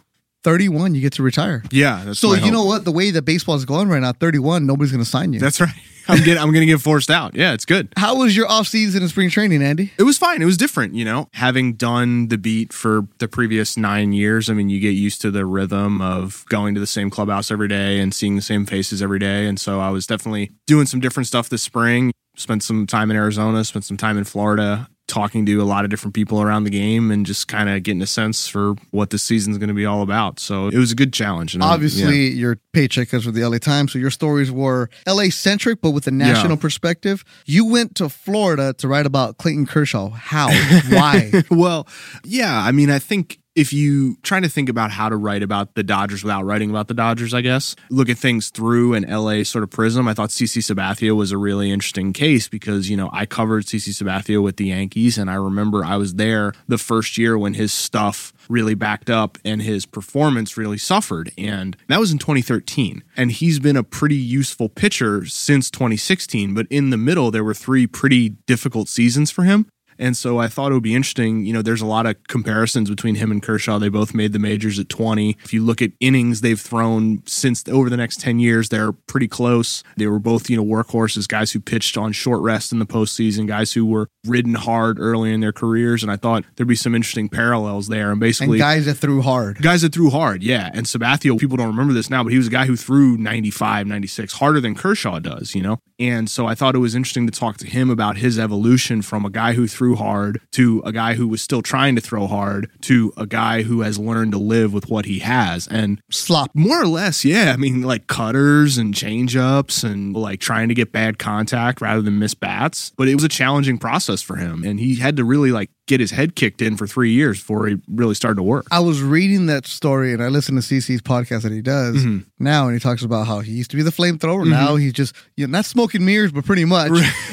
31, you get to retire. Yeah, that's So you hope. know what? The way that baseball is going right now, 31, nobody's going to sign you. That's right. I'm getting I'm gonna get forced out. Yeah, it's good. How was your off season and spring training, Andy? It was fine. It was different, you know. Having done the beat for the previous nine years, I mean, you get used to the rhythm of going to the same clubhouse every day and seeing the same faces every day. And so I was definitely doing some different stuff this spring. Spent some time in Arizona, spent some time in Florida, talking to a lot of different people around the game and just kind of getting a sense for what this season's going to be all about. So it was a good challenge. And Obviously, yeah. your paycheck comes with the LA Times, so your stories were LA centric, but with a national Yeah. perspective. You went to Florida to write about Clayton Kershaw. How? Why? <laughs> well, yeah. I mean, I think if you trying to think about how to write about the Dodgers without writing about the Dodgers, I guess look at things through an LA sort of prism. I thought CC Sabathia was a really interesting case because you know I covered CC Sabathia with the Yankees, and I remember I was there the first year when his stuff really backed up and his performance really suffered, and that was in 2013. And he's been a pretty useful pitcher since 2016, but in the middle there were three pretty difficult seasons for him. And so I thought it would be interesting. You know, there's a lot of comparisons between him and Kershaw. They both made the majors at 20. If you look at innings they've thrown since over the next 10 years, they're pretty close. They were both, you know, workhorses, guys who pitched on short rest in the postseason, guys who were ridden hard early in their careers. And I thought there'd be some interesting parallels there. And and basically, guys that threw hard. Guys that threw hard, yeah. And Sabathia, people don't remember this now, but he was a guy who threw 95, 96, harder than Kershaw does, you know? And so I thought it was interesting to talk to him about his evolution from a guy who threw hard to a guy who was still trying to throw hard to a guy who has learned to live with what he has. And Slop. more or less, yeah. I mean, like cutters and change ups and like trying to get bad contact rather than miss bats. But it was a challenging process for him. And he had to really like get his head kicked in for three years before he really started to work. I was reading that story and I listened to CC's podcast that he does Mm-hmm. now, and he talks about how he used to be the flamethrower. Now he's just you know, not smoking mirrors, but pretty much.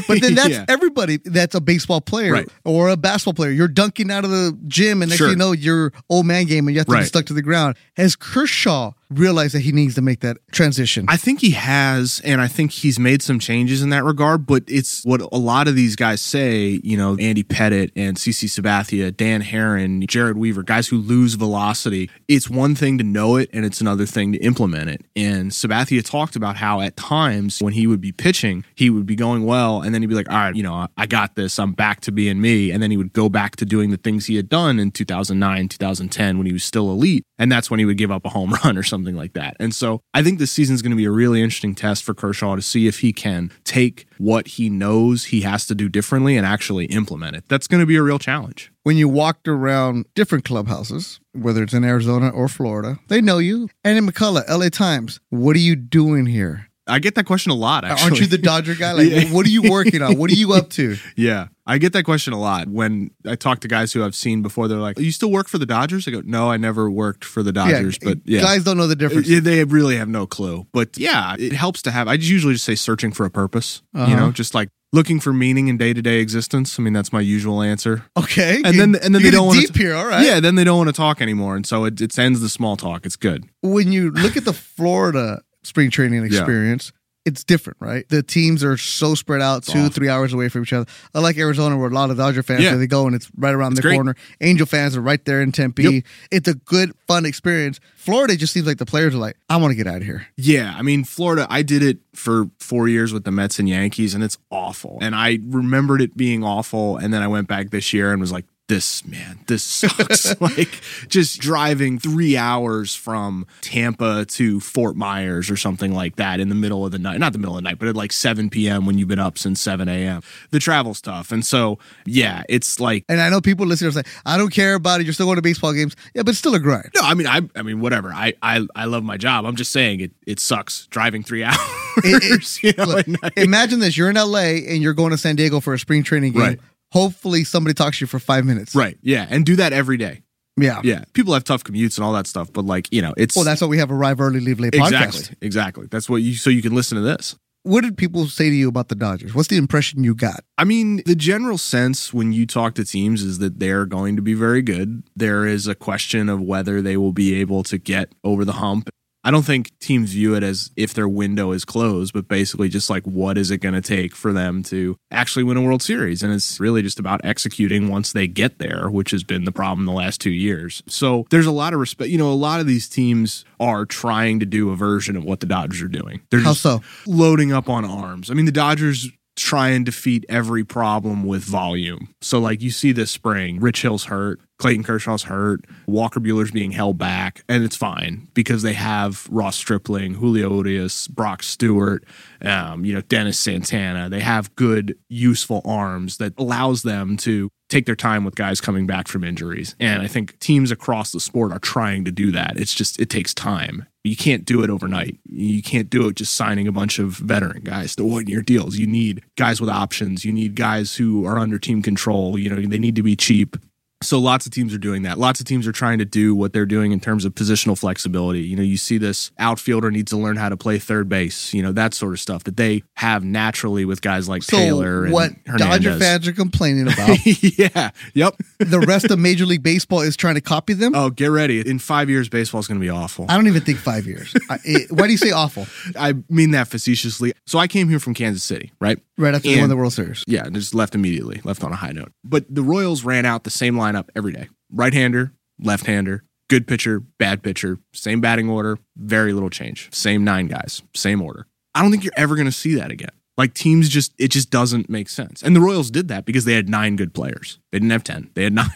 But then <laughs> that's Yeah. everybody that's a baseball player Right. or a basketball player. You're dunking out of the gym, and next Sure. thing you know, you're old man game, and you have to be stuck to the ground. Has Kershaw realized that he needs to make that transition? I think he has, and I think he's made some changes in that regard. But it's what a lot of these guys say. You know, Andy Pettitte and CC Sabathia, Dan Haren, Jered Weaver, guys who lose velocity. It's one thing to know it, and it's another thing to implement it. And Sabathia talked about how at times when he would be pitching, he would be going well, and then he'd be like, "All right, you know, I got this. I'm back to being me." And then he would go back to doing the things he had done in 2009, 2010 when he was still elite, and that's when he would give up a home <laughs> run or something like that. And so I think this season is going to be a really interesting test for Kershaw to see if he can take what he knows he has to do differently and actually implement it. That's going to be a real challenge. when you walked around different clubhouses, whether it's in Arizona or Florida, they know you. Andy McCullough, LA Times. What are you doing here? I get that question a lot. Actually, Aren't you the Dodger guy? Like, <laughs> Yeah. what are you working on? What are you up to? <laughs> Yeah, I get that question a lot when I talk to guys who I've seen before. They're like, "You still work for the Dodgers?" I go, "No, I never worked for the Dodgers." but yeah, guys don't know the difference. They really have no clue. But yeah, it helps to have. I usually just say searching for a purpose. Uh-huh. You know, just like looking for meaning in day to day existence. I mean, that's my usual answer. Okay, And then and then they don't want deep to. here. All right. Yeah, then they don't want to talk anymore, and so it, it ends the small talk. It's good. When you look at the Florida spring training Yeah. experience. It's different, right? The teams are so spread out, two, awful. three hours away from each other. Unlike Arizona, where a lot of Dodger fans, Yeah. they go and it's right around the great. corner. Angel fans are right there in Tempe. Yep. It's a good, fun experience. Florida just seems like the players are like, I want to get out of here. Yeah, I mean, Florida, I did it for four years with the Mets and Yankees, and it's awful. And I remembered it being awful, and then I went back this year and was like, this man, this sucks. <laughs> like just driving three hours from Tampa to Fort Myers or something like that in the middle of the night. Not the middle of the night, but at like 7 p.m. when you've been up since 7 a.m. The travel stuff. And so, yeah, it's like And I know people listening are saying, I don't care about it. You're still going to baseball games. Yeah, but it's still a grind. no, I mean, I, I mean, whatever. I, I, I love my job. I'm just saying it, it sucks driving three hours. <laughs> It- it- you know, look, imagine this: you're in LA and you're going to San Diego for a spring training game. Right. Hopefully, somebody talks to you for five minutes. right. Yeah. And do that every day. Yeah. Yeah. People have tough commutes and all that stuff, but like, you know, it's Well, that's why we have arrive early, leave late podcast. exactly, exactly. That's what you, so you can listen to this. What did people say to you about the Dodgers? What's the impression you got? I mean, the general sense when you talk to teams is that they're going to be very good. There is a question of whether they will be able to get over the hump. I don't think teams view it as if their window is closed, but basically just like what is it going to take for them to actually win a World Series? And it's really just about executing once they get there, which has been the problem the last two years. So there's a lot of respect. You know, a lot of these teams are trying to do a version of what the Dodgers are doing. They're How just so? loading up on arms. I mean, the Dodgers try and defeat every problem with volume. So, like you see this spring, Rich Hill's hurt, Clayton Kershaw's hurt, Walker Buehler's being held back, and it's fine because they have Ross Stripling, Julio Urias, Brock Stewart, um, you know, Dennis Santana. They have good, useful arms that allows them to take their time with guys coming back from injuries. And I think teams across the sport are trying to do that. It's just it takes time. You can't do it overnight. You can't do it just signing a bunch of veteran guys to one year deals. You need guys with options. You need guys who are under team control. You know, they need to be cheap. So lots of teams are doing that. Lots of teams are trying to do what they're doing in terms of positional flexibility. You know, you see this outfielder needs to learn how to play third base, you know, that sort of stuff that they have naturally with guys like So, Taylor and what Dodger fans are complaining <laughs> about, yeah. Yep. the rest of Major League Baseball is trying to copy them. Oh, get ready. In five years, baseball is going to be awful. I don't even think five years. I, it, why do you say awful? <laughs> I mean that facetiously. So I came here from Kansas City, right? Right after they won the World Series. Yeah, just left immediately, left on a high note. But the Royals ran out the same lineup every day right hander, left hander, good pitcher, bad pitcher, same batting order, very little change. Same nine guys, same order. I don't think you're ever going to see that again. Like teams just, it just doesn't make sense. And the Royals did that because they had nine good players. They didn't have 10, they had <laughs> nine.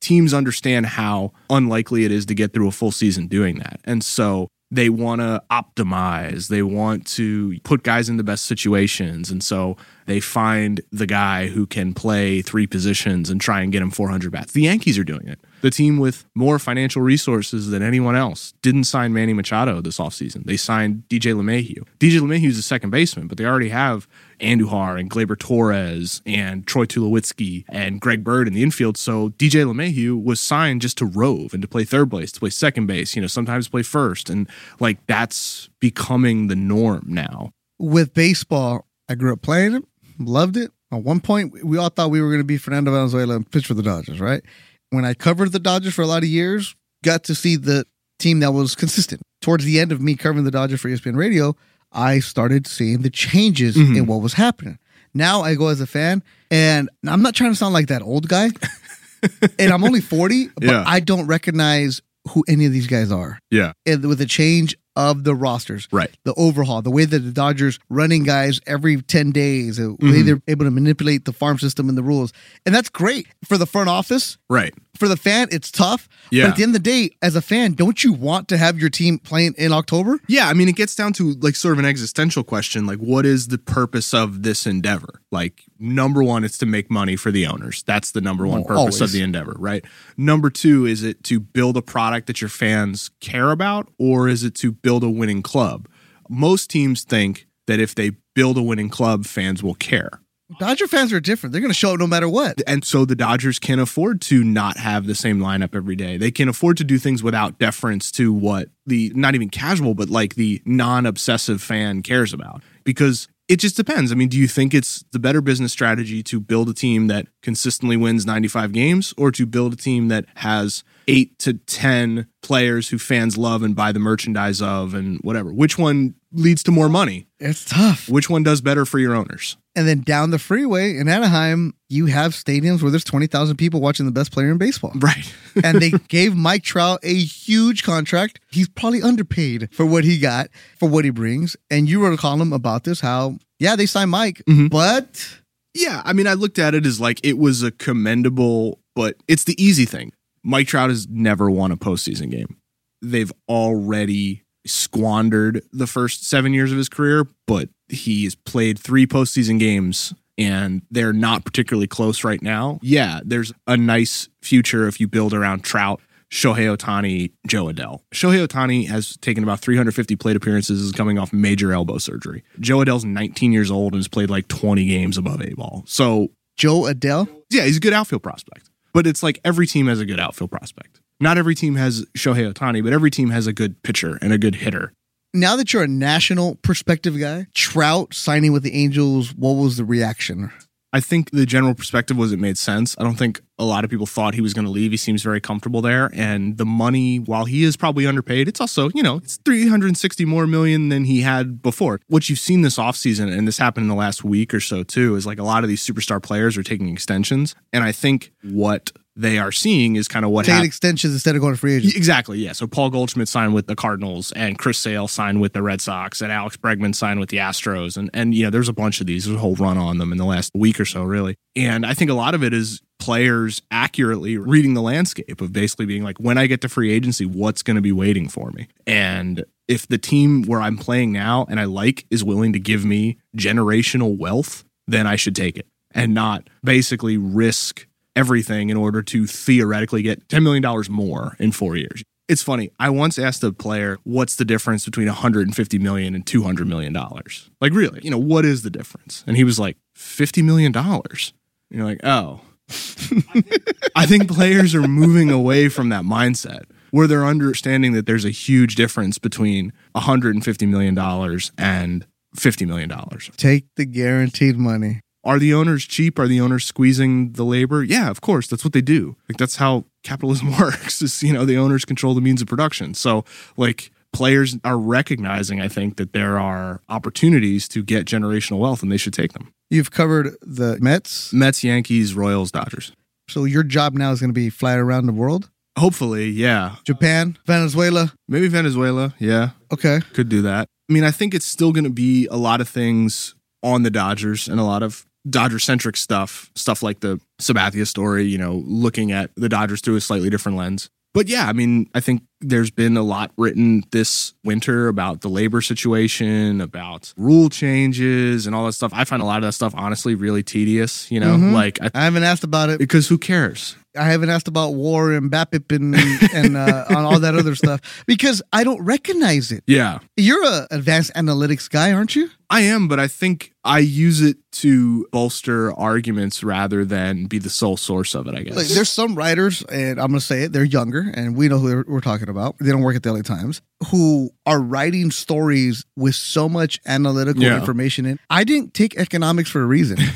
Teams understand how unlikely it is to get through a full season doing that. And so they want to optimize. They want to put guys in the best situations. And so they find the guy who can play three positions and try and get him 400 bats. The Yankees are doing it. The team with more financial resources than anyone else didn't sign Manny Machado this offseason. They signed DJ LeMahieu. DJ LeMahieu's a second baseman, but they already have Andujar and Gleyber Torres and Troy Tulowitzki and Greg Bird in the infield. So DJ LeMahieu was signed just to rove and to play third base, to play second base, you know, sometimes play first. And like that's becoming the norm now. With baseball, I grew up playing it, loved it. At one point, we all thought we were going to be Fernando Valenzuela and pitch for the Dodgers, right? When I covered the Dodgers for a lot of years, got to see the team that was consistent. Towards the end of me covering the Dodgers for ESPN Radio, I started seeing the changes Mhm. in what was happening. Now I go as a fan, and I'm not trying to sound like that old guy, <laughs> and I'm only 40, but Yeah. I don't recognize who any of these guys are. Yeah. And with the change of the rosters, Right. the overhaul, the way that the Dodgers running guys every 10 days, the way Mhm. they're able to manipulate the farm system and the rules. And that's great for the front office. Right. For the fan, it's tough. Yeah. But at the end of the day, as a fan, don't you want to have your team playing in October? Yeah, I mean, it gets down to like sort of an existential question like, what is the purpose of this endeavor? Like, number one, it's to make money for the owners. That's the number one Well, purpose of the endeavor, right? Number two, is it to build a product that your fans care about, or is it to build a winning club? Most teams think that if they build a winning club, fans will care. Dodger fans are different. They're going to show up no matter what. And so the Dodgers can afford to not have the same lineup every day. They can afford to do things without deference to what the not even casual, but like the non obsessive fan cares about. Because it just depends. I mean, do you think it's the better business strategy to build a team that consistently wins 95 games or to build a team that has eight to 10 players who fans love and buy the merchandise of and whatever? Which one leads to more money? It's tough. Which one does better for your owners? And then down the freeway in Anaheim, you have stadiums where there's 20,000 people watching the best player in baseball. Right. <laughs> and they gave Mike Trout a huge contract. He's probably underpaid for what he got, for what he brings. And you wrote a column about this how, yeah, they signed Mike, Mhm. but Yeah, I mean, I looked at it as like it was a commendable but it's the easy thing. Mike Trout has never won a postseason game. They've already squandered the first seven years of his career, but he's played three postseason games and they're not particularly close right now. Yeah, there's a nice future if you build around Trout, Shohei Ohtani, Jo Adell. Shohei Ohtani has taken about 350 plate appearances, is coming off major elbow surgery. Jo Adell's 19 years old and has played like 20 games above A ball. So, Jo Adell? Yeah, he's a good outfield prospect. But it's like every team has a good outfield prospect. Not every team has Shohei Ohtani, but every team has a good pitcher and a good hitter. Now that you're a national perspective guy, Trout signing with the Angels, what was the reaction? I think the general perspective was it made sense. I don't think a lot of people thought he was going to leave. He seems very comfortable there. And the money, while he is probably underpaid, it's also, you know, it's 360 more million than he had before. What you've seen this offseason, and this happened in the last week or so too, is like a lot of these superstar players are taking extensions. And I think what they are seeing is kind of what taking extensions instead of going to free agent. Exactly, yeah. So Paul Goldschmidt signed with the Cardinals, and Chris Sale signed with the Red Sox, and Alex Bregman signed with the Astros, and and you know there's a bunch of these. There's a whole run on them in the last week or so, really. And I think a lot of it is players accurately reading the landscape of basically being like, when I get to free agency, what's going to be waiting for me? And if the team where I'm playing now and I like is willing to give me generational wealth, then I should take it and not basically risk everything in order to theoretically get $10 million more in four years. It's funny. I once asked a player, what's the difference between 150 million and 200 million dollars? Like really, you know, what is the difference? And he was like, 50 million dollars. You're like, "Oh." <laughs> I think players are moving away from that mindset where they're understanding that there's a huge difference between 150 million dollars and 50 million dollars. Take the guaranteed money. Are the owners cheap? Are the owners squeezing the labor? Yeah, of course. That's what they do. Like that's how capitalism <laughs> works. Is you know the owners control the means of production. So like players are recognizing, I think, that there are opportunities to get generational wealth, and they should take them. You've covered the Mets, Mets, Yankees, Royals, Dodgers. so your job now is going to be fly around the world. Hopefully, yeah. Japan, Venezuela. Maybe Venezuela. Yeah, Okay. could do that. I mean, I think it's still going to be a lot of things on the Dodgers and a lot of Dodger centric stuff, stuff like the Sabathia story, you know, looking at the Dodgers through a slightly different lens. But yeah, I mean, I think there's been a lot written this winter about the labor situation, about rule changes and all that stuff. I find a lot of that stuff honestly really tedious, you know, Mhm. like I, I haven't asked about it. because who cares? I haven't asked about WAR and BABIP and and uh, <laughs> on all that other stuff because I don't recognize it. Yeah. You're a advanced analytics guy, aren't you? I am, but I think I use it to bolster arguments rather than be the sole source of it, I guess. Like, there's some writers, and I'm going to say it, they're younger, and we know who we're talking about. They don't work at the LA Times, who are writing stories with so much analytical Yeah. information in. I didn't take economics for a reason. <laughs>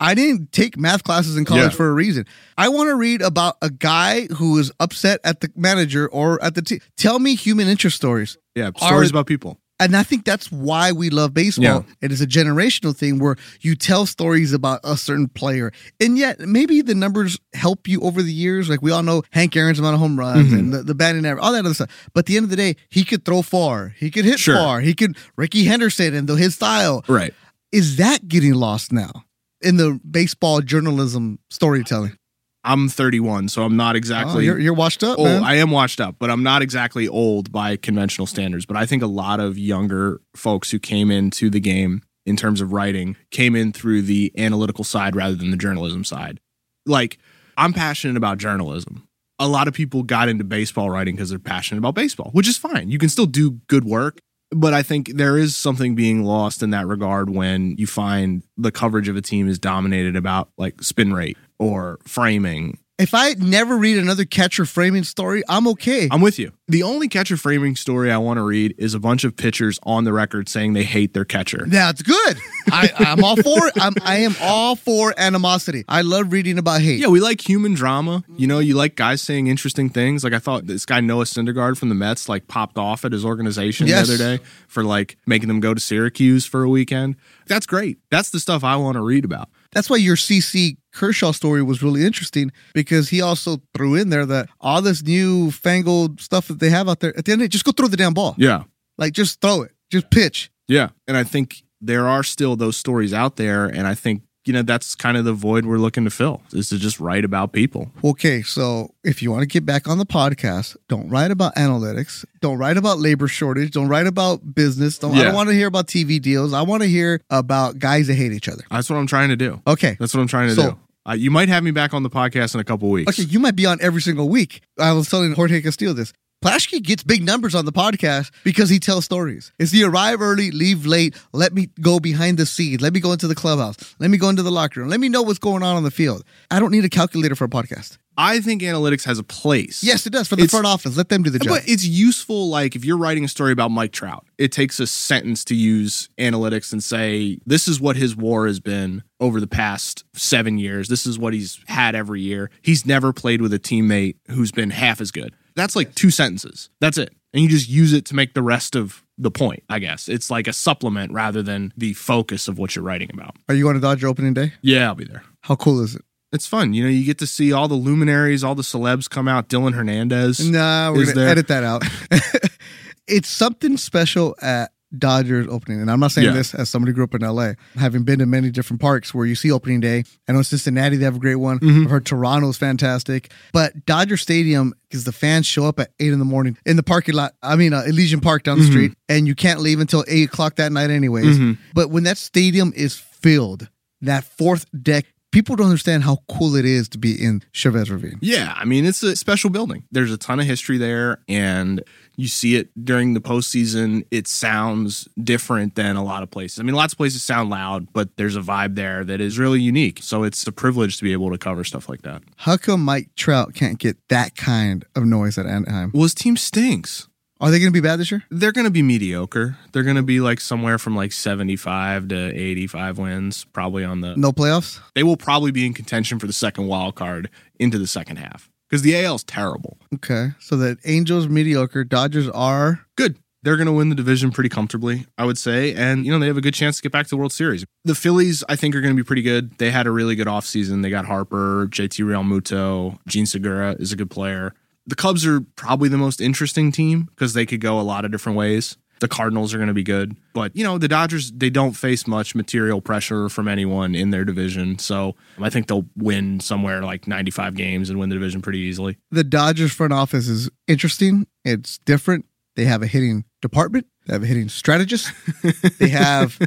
I didn't take math classes in college Yeah. for a reason. I want to read about a guy who is upset at the manager or at the team. Tell me human interest stories. yeah, stories are- about people. And I think that's why we love baseball. Yeah. It is a generational thing where you tell stories about a certain player. And yet, maybe the numbers help you over the years. Like we all know Hank Aaron's amount of home runs Mhm. and the, the batting average, all that other stuff. But at the end of the day, he could throw far. He could hit Sure. far. He could, Rickey Henderson and the, his style. Right. Is that getting lost now in the baseball journalism storytelling? I'm 31, so I'm not Oh, exactly you're, you're washed up, man. I am washed up, but I'm not exactly old by conventional standards. But I think a lot of younger folks who came into the game in terms of writing came in through the analytical side rather than the journalism side. Like, I'm passionate about journalism. A lot of people got into baseball writing because they're passionate about baseball, which is fine. You can still do good work. But I think there is something being lost in that regard when you find the coverage of a team is dominated about like spin rate or framing if I never read another catcher framing story, I'm okay. I'm with you. The only catcher framing story I want to read is a bunch of pitchers on the record saying they hate their catcher. That's good. I, I'm all for it. I'm, I am all for animosity. I love reading about hate. Yeah, we like human drama. You know, you like guys saying interesting things. Like I thought this guy Noah Syndergaard from the Mets like popped off at his organization Yes. the other day for like making them go to Syracuse for a weekend. That's great. That's the stuff I want to read about. That's why your CC Kershaw story was really interesting because he also threw in there that all this new fangled stuff that they have out there, at the end of it, just go throw the damn ball. Yeah. Like just throw it. Just pitch. Yeah. And I think there are still those stories out there. And I think you know, that's kind of the void we're looking to fill is to just write about people. Okay, so if you want to get back on the podcast, don't write about analytics. Don't write about labor shortage. Don't write about business. Don't, I don't want to hear about TV deals. I want to hear about guys that hate each other. That's what I'm trying to do. Okay. That's what I'm trying to So- do. Uh, you might have me back on the podcast in a couple weeks. Okay, you might be on every single week. I was telling Jorge Castillo this. Plaschke gets big numbers on the podcast because he tells stories. It's the arrive early, leave late. Let me go behind the scenes. Let me go into the clubhouse. Let me go into the locker room. Let me know what's going on on the field. I don't need a calculator for a podcast. I think analytics has a place. Yes, it does for the It's- front office. Let them do the job. But it's useful, like if you're writing a story about Mike Trout, it takes a sentence to use analytics and say, this is what his WAR has been over the past seven years. This is what he's had every year. He's never played with a teammate who's been half as good. That's like two sentences. That's it. And you just use it to make the rest of the point, I guess. It's like a supplement rather than the focus of what you're writing about. Are you going to Dodger opening day? Yeah, I'll be there. How cool is it? It's fun. You know, you get to see all the luminaries, all the celebs come out. Dylan Hernandez. Nah, we're gonna edit that out. <laughs> <laughs> it's something special at Dodgers opening, and I'm not saying Yeah. this as somebody who grew up in LA, having been to many different parks where you see opening day. I know in Cincinnati they have a great one. Mm-hmm. I've heard Toronto's fantastic, but Dodger Stadium because the fans show up at eight in the morning in the parking lot. I mean, uh, Elysian Park down the Mm-hmm. street, and you can't leave until eight o'clock that night, anyways. But when that stadium is filled, that fourth deck. People don't understand how cool it is to be in Chavez Ravine. Yeah, I mean it's a special building. There's a ton of history there, and you see it during the postseason. It sounds different than a lot of places. I mean, lots of places sound loud, but there's a vibe there that is really unique. So it's a privilege to be able to cover stuff like that. How come Mike Trout can't get that kind of noise at Anaheim? Well, his team stinks. Are they going to be bad this year? They're going to be mediocre. They're going to be like somewhere from like 75 to 85 wins, probably on the. No playoffs? They will probably be in contention for the second wild card into the second half because the AL is terrible. Okay. So the Angels mediocre, Dodgers are good. They're going to win the division pretty comfortably, I would say. And, you know, they have a good chance to get back to the World Series. The Phillies, I think, are going to be pretty good. They had a really good offseason. They got Harper, JT Real Muto, Jean Segura is a good player. The Cubs are probably the most interesting team because they could go a lot of different ways. The Cardinals are going to be good. But, you know, the Dodgers, they don't face much material pressure from anyone in their division. So I think they'll win somewhere like 95 games and win the division pretty easily. the Dodgers front office is interesting. It's different. They have a hitting department. They have a hitting strategist. <laughs> they have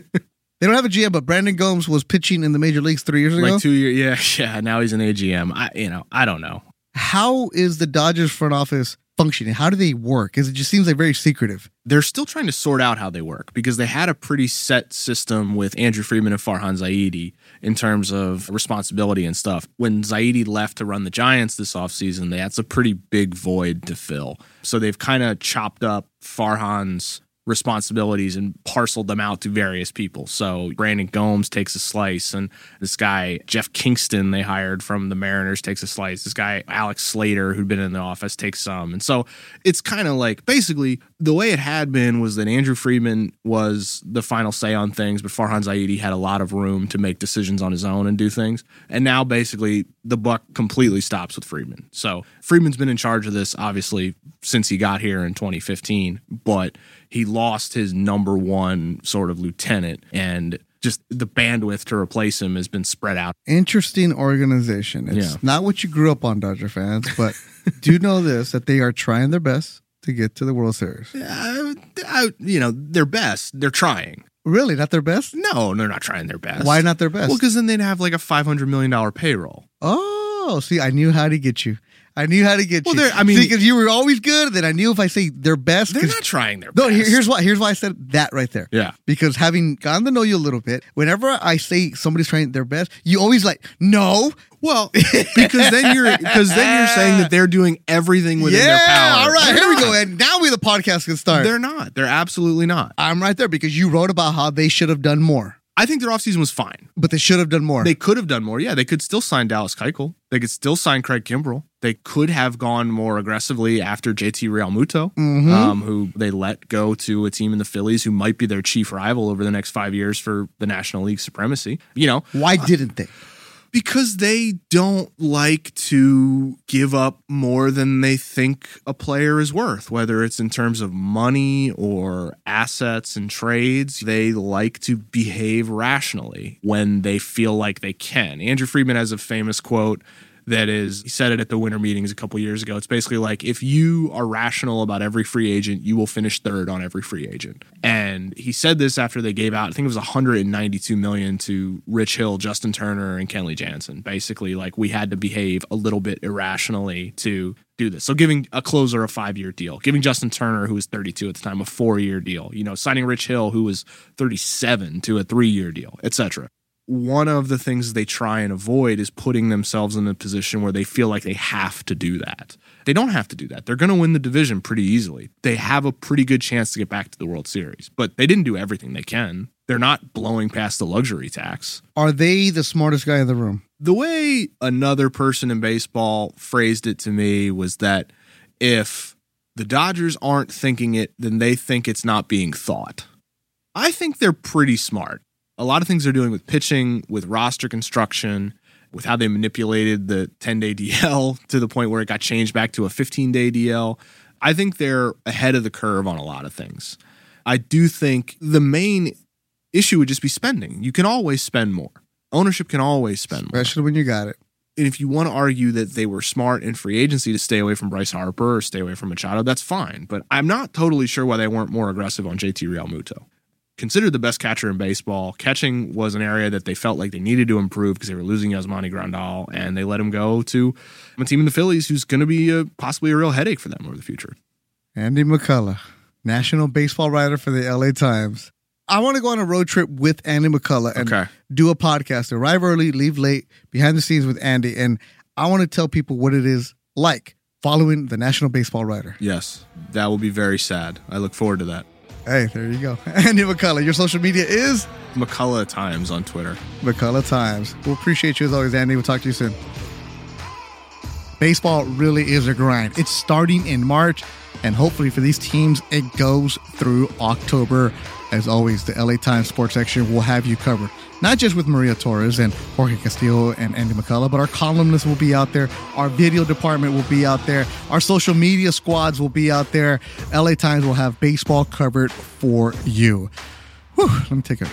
they don't have a GM, but Brandon Gomes was pitching in the major leagues three years ago. Like two years, yeah, <laughs> yeah. Now he's an AGM. I, you know, I don't know. How is the Dodgers front office functioning? How do they work? Because it just seems like very secretive. They're still trying to sort out how they work because they had a pretty set system with Andrew Friedman and Farhan Zaidi in terms of responsibility and stuff. When Zaidi left to run the Giants this offseason, that's a pretty big void to fill. So they've kind of chopped up Farhan's responsibilities and parceled them out to various people. So Brandon Gomes takes a slice, and this guy Jeff Kingston they hired from the Mariners takes a slice. This guy Alex Slater, who'd been in the office, takes some. And so it's kind of like basically the way it had been was that Andrew Friedman was the final say on things, but Farhan Zaidi had a lot of room to make decisions on his own and do things. And now basically the buck completely stops with Friedman. So Friedman's been in charge of this obviously since he got here in 2015, but he lost his number one sort of lieutenant and just the bandwidth to replace him has been spread out. Interesting organization. It's Yeah. not what you grew up on, Dodger fans, but do know this that they are trying their best to get to the World Series. Uh, I, you know, their best. They're trying. Really, not their best? No, they're not trying their best. Why not their best? Well, because then they'd have like a five hundred million dollar payroll. Oh, see, I knew how to get you. I knew how to get Well, you. I mean- because you were always good. Then I knew if I say their best, they're not trying their no. Here, here's why. Here's why I said that right there. yeah. Because having gotten to know you a little bit, whenever I say somebody's trying their best, you always like no. Well, <laughs> because then you're because then you're saying that they're doing everything within yeah, their power. all right, They're here we go. And now we the podcast can start. They're not. They're absolutely not. I'm right there because you wrote about how they should have done more, I think their offseason was fine. but they should have done more. They could have done more. Yeah, they could still sign Dallas Keuchel. They could still sign Craig Kimbrel. They could have gone more aggressively after JT Realmuto, Mhm. um, who they let go to a team in the Phillies who might be their chief rival over the next five years for the National League supremacy. You know, Why didn't they? Because they don't like to give up more than they think a player is worth, whether it's in terms of money or assets and trades. They like to behave rationally when they feel like they can. Andrew Friedman has a famous quote that is he said it at the winter meetings a couple years ago. It's basically like if you are rational about every free agent, you will finish third on every free agent. And he said this after they gave out, I think it was 192 million to Rich Hill, Justin Turner, and Kenley Jansen. Basically, like we had to behave a little bit irrationally to do this. So giving a closer a five year deal, giving Justin Turner, who was 32 at the time, a four year deal, you know, signing Rich Hill, who was 37 to a three year deal, etc one of the things they try and avoid is putting themselves in a position where they feel like they have to do that. They don't have to do that. They're going to win the division pretty easily. They have a pretty good chance to get back to the World Series, but they didn't do everything they can. They're not blowing past the luxury tax. Are they the smartest guy in the room? The way another person in baseball phrased it to me was that if the Dodgers aren't thinking it, then they think it's not being thought. I think they're pretty smart a lot of things they're doing with pitching, with roster construction, with how they manipulated the 10 day DL <laughs> to the point where it got changed back to a 15 day DL. I think they're ahead of the curve on a lot of things. I do think the main issue would just be spending. You can always spend more. Ownership can always spend more. Especially when you got it. And if you want to argue that they were smart in free agency to stay away from Bryce Harper or stay away from Machado, that's fine. But I'm not totally sure why they weren't more aggressive on JT Realmuto considered the best catcher in baseball. Catching was an area that they felt like they needed to improve because they were losing Yasmani Grandal, and they let him go to a team in the Phillies who's going to be a, possibly a real headache for them over the future. Andy McCullough, national baseball writer for the LA Times. I want to go on a road trip with Andy McCullough and okay. do a podcast. Arrive early, leave late, behind the scenes with Andy, and I want to tell people what it is like following the national baseball writer. Yes, that will be very sad. I look forward to that. Hey, there you go. <laughs> Andy McCullough. Your social media is McCullough Times on Twitter. McCullough Times. We'll appreciate you as always, Andy. We'll talk to you soon. Baseball really is a grind. It's starting in March, and hopefully for these teams, it goes through October. As always, the LA Times sports section will have you covered not just with Maria Torres and Jorge Castillo and Andy McCullough, but our columnists will be out there. Our video department will be out there. Our social media squads will be out there. LA Times will have baseball covered for you. Whew, let me take a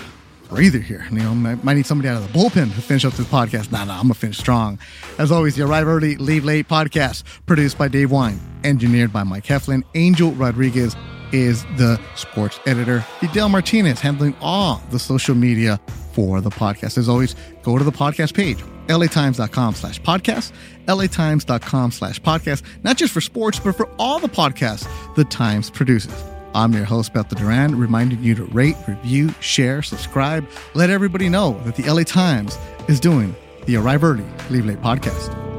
breather here. You know, might, might need somebody out of the bullpen to finish up this podcast. Nah, nah, I'm gonna finish strong. As always, the Arrive Early, Leave Late podcast, produced by Dave Wine, engineered by Mike Heflin, Angel Rodriguez is the sports editor. Fidel Martinez handling all the social media for the podcast. As always, go to the podcast page, latimes.com slash podcast, latimes.com slash podcast, not just for sports, but for all the podcasts the Times produces. I'm your host, Beto Duran, reminding you to rate, review, share, subscribe, let everybody know that the LA Times is doing the Arrive Early, Leave Late podcast.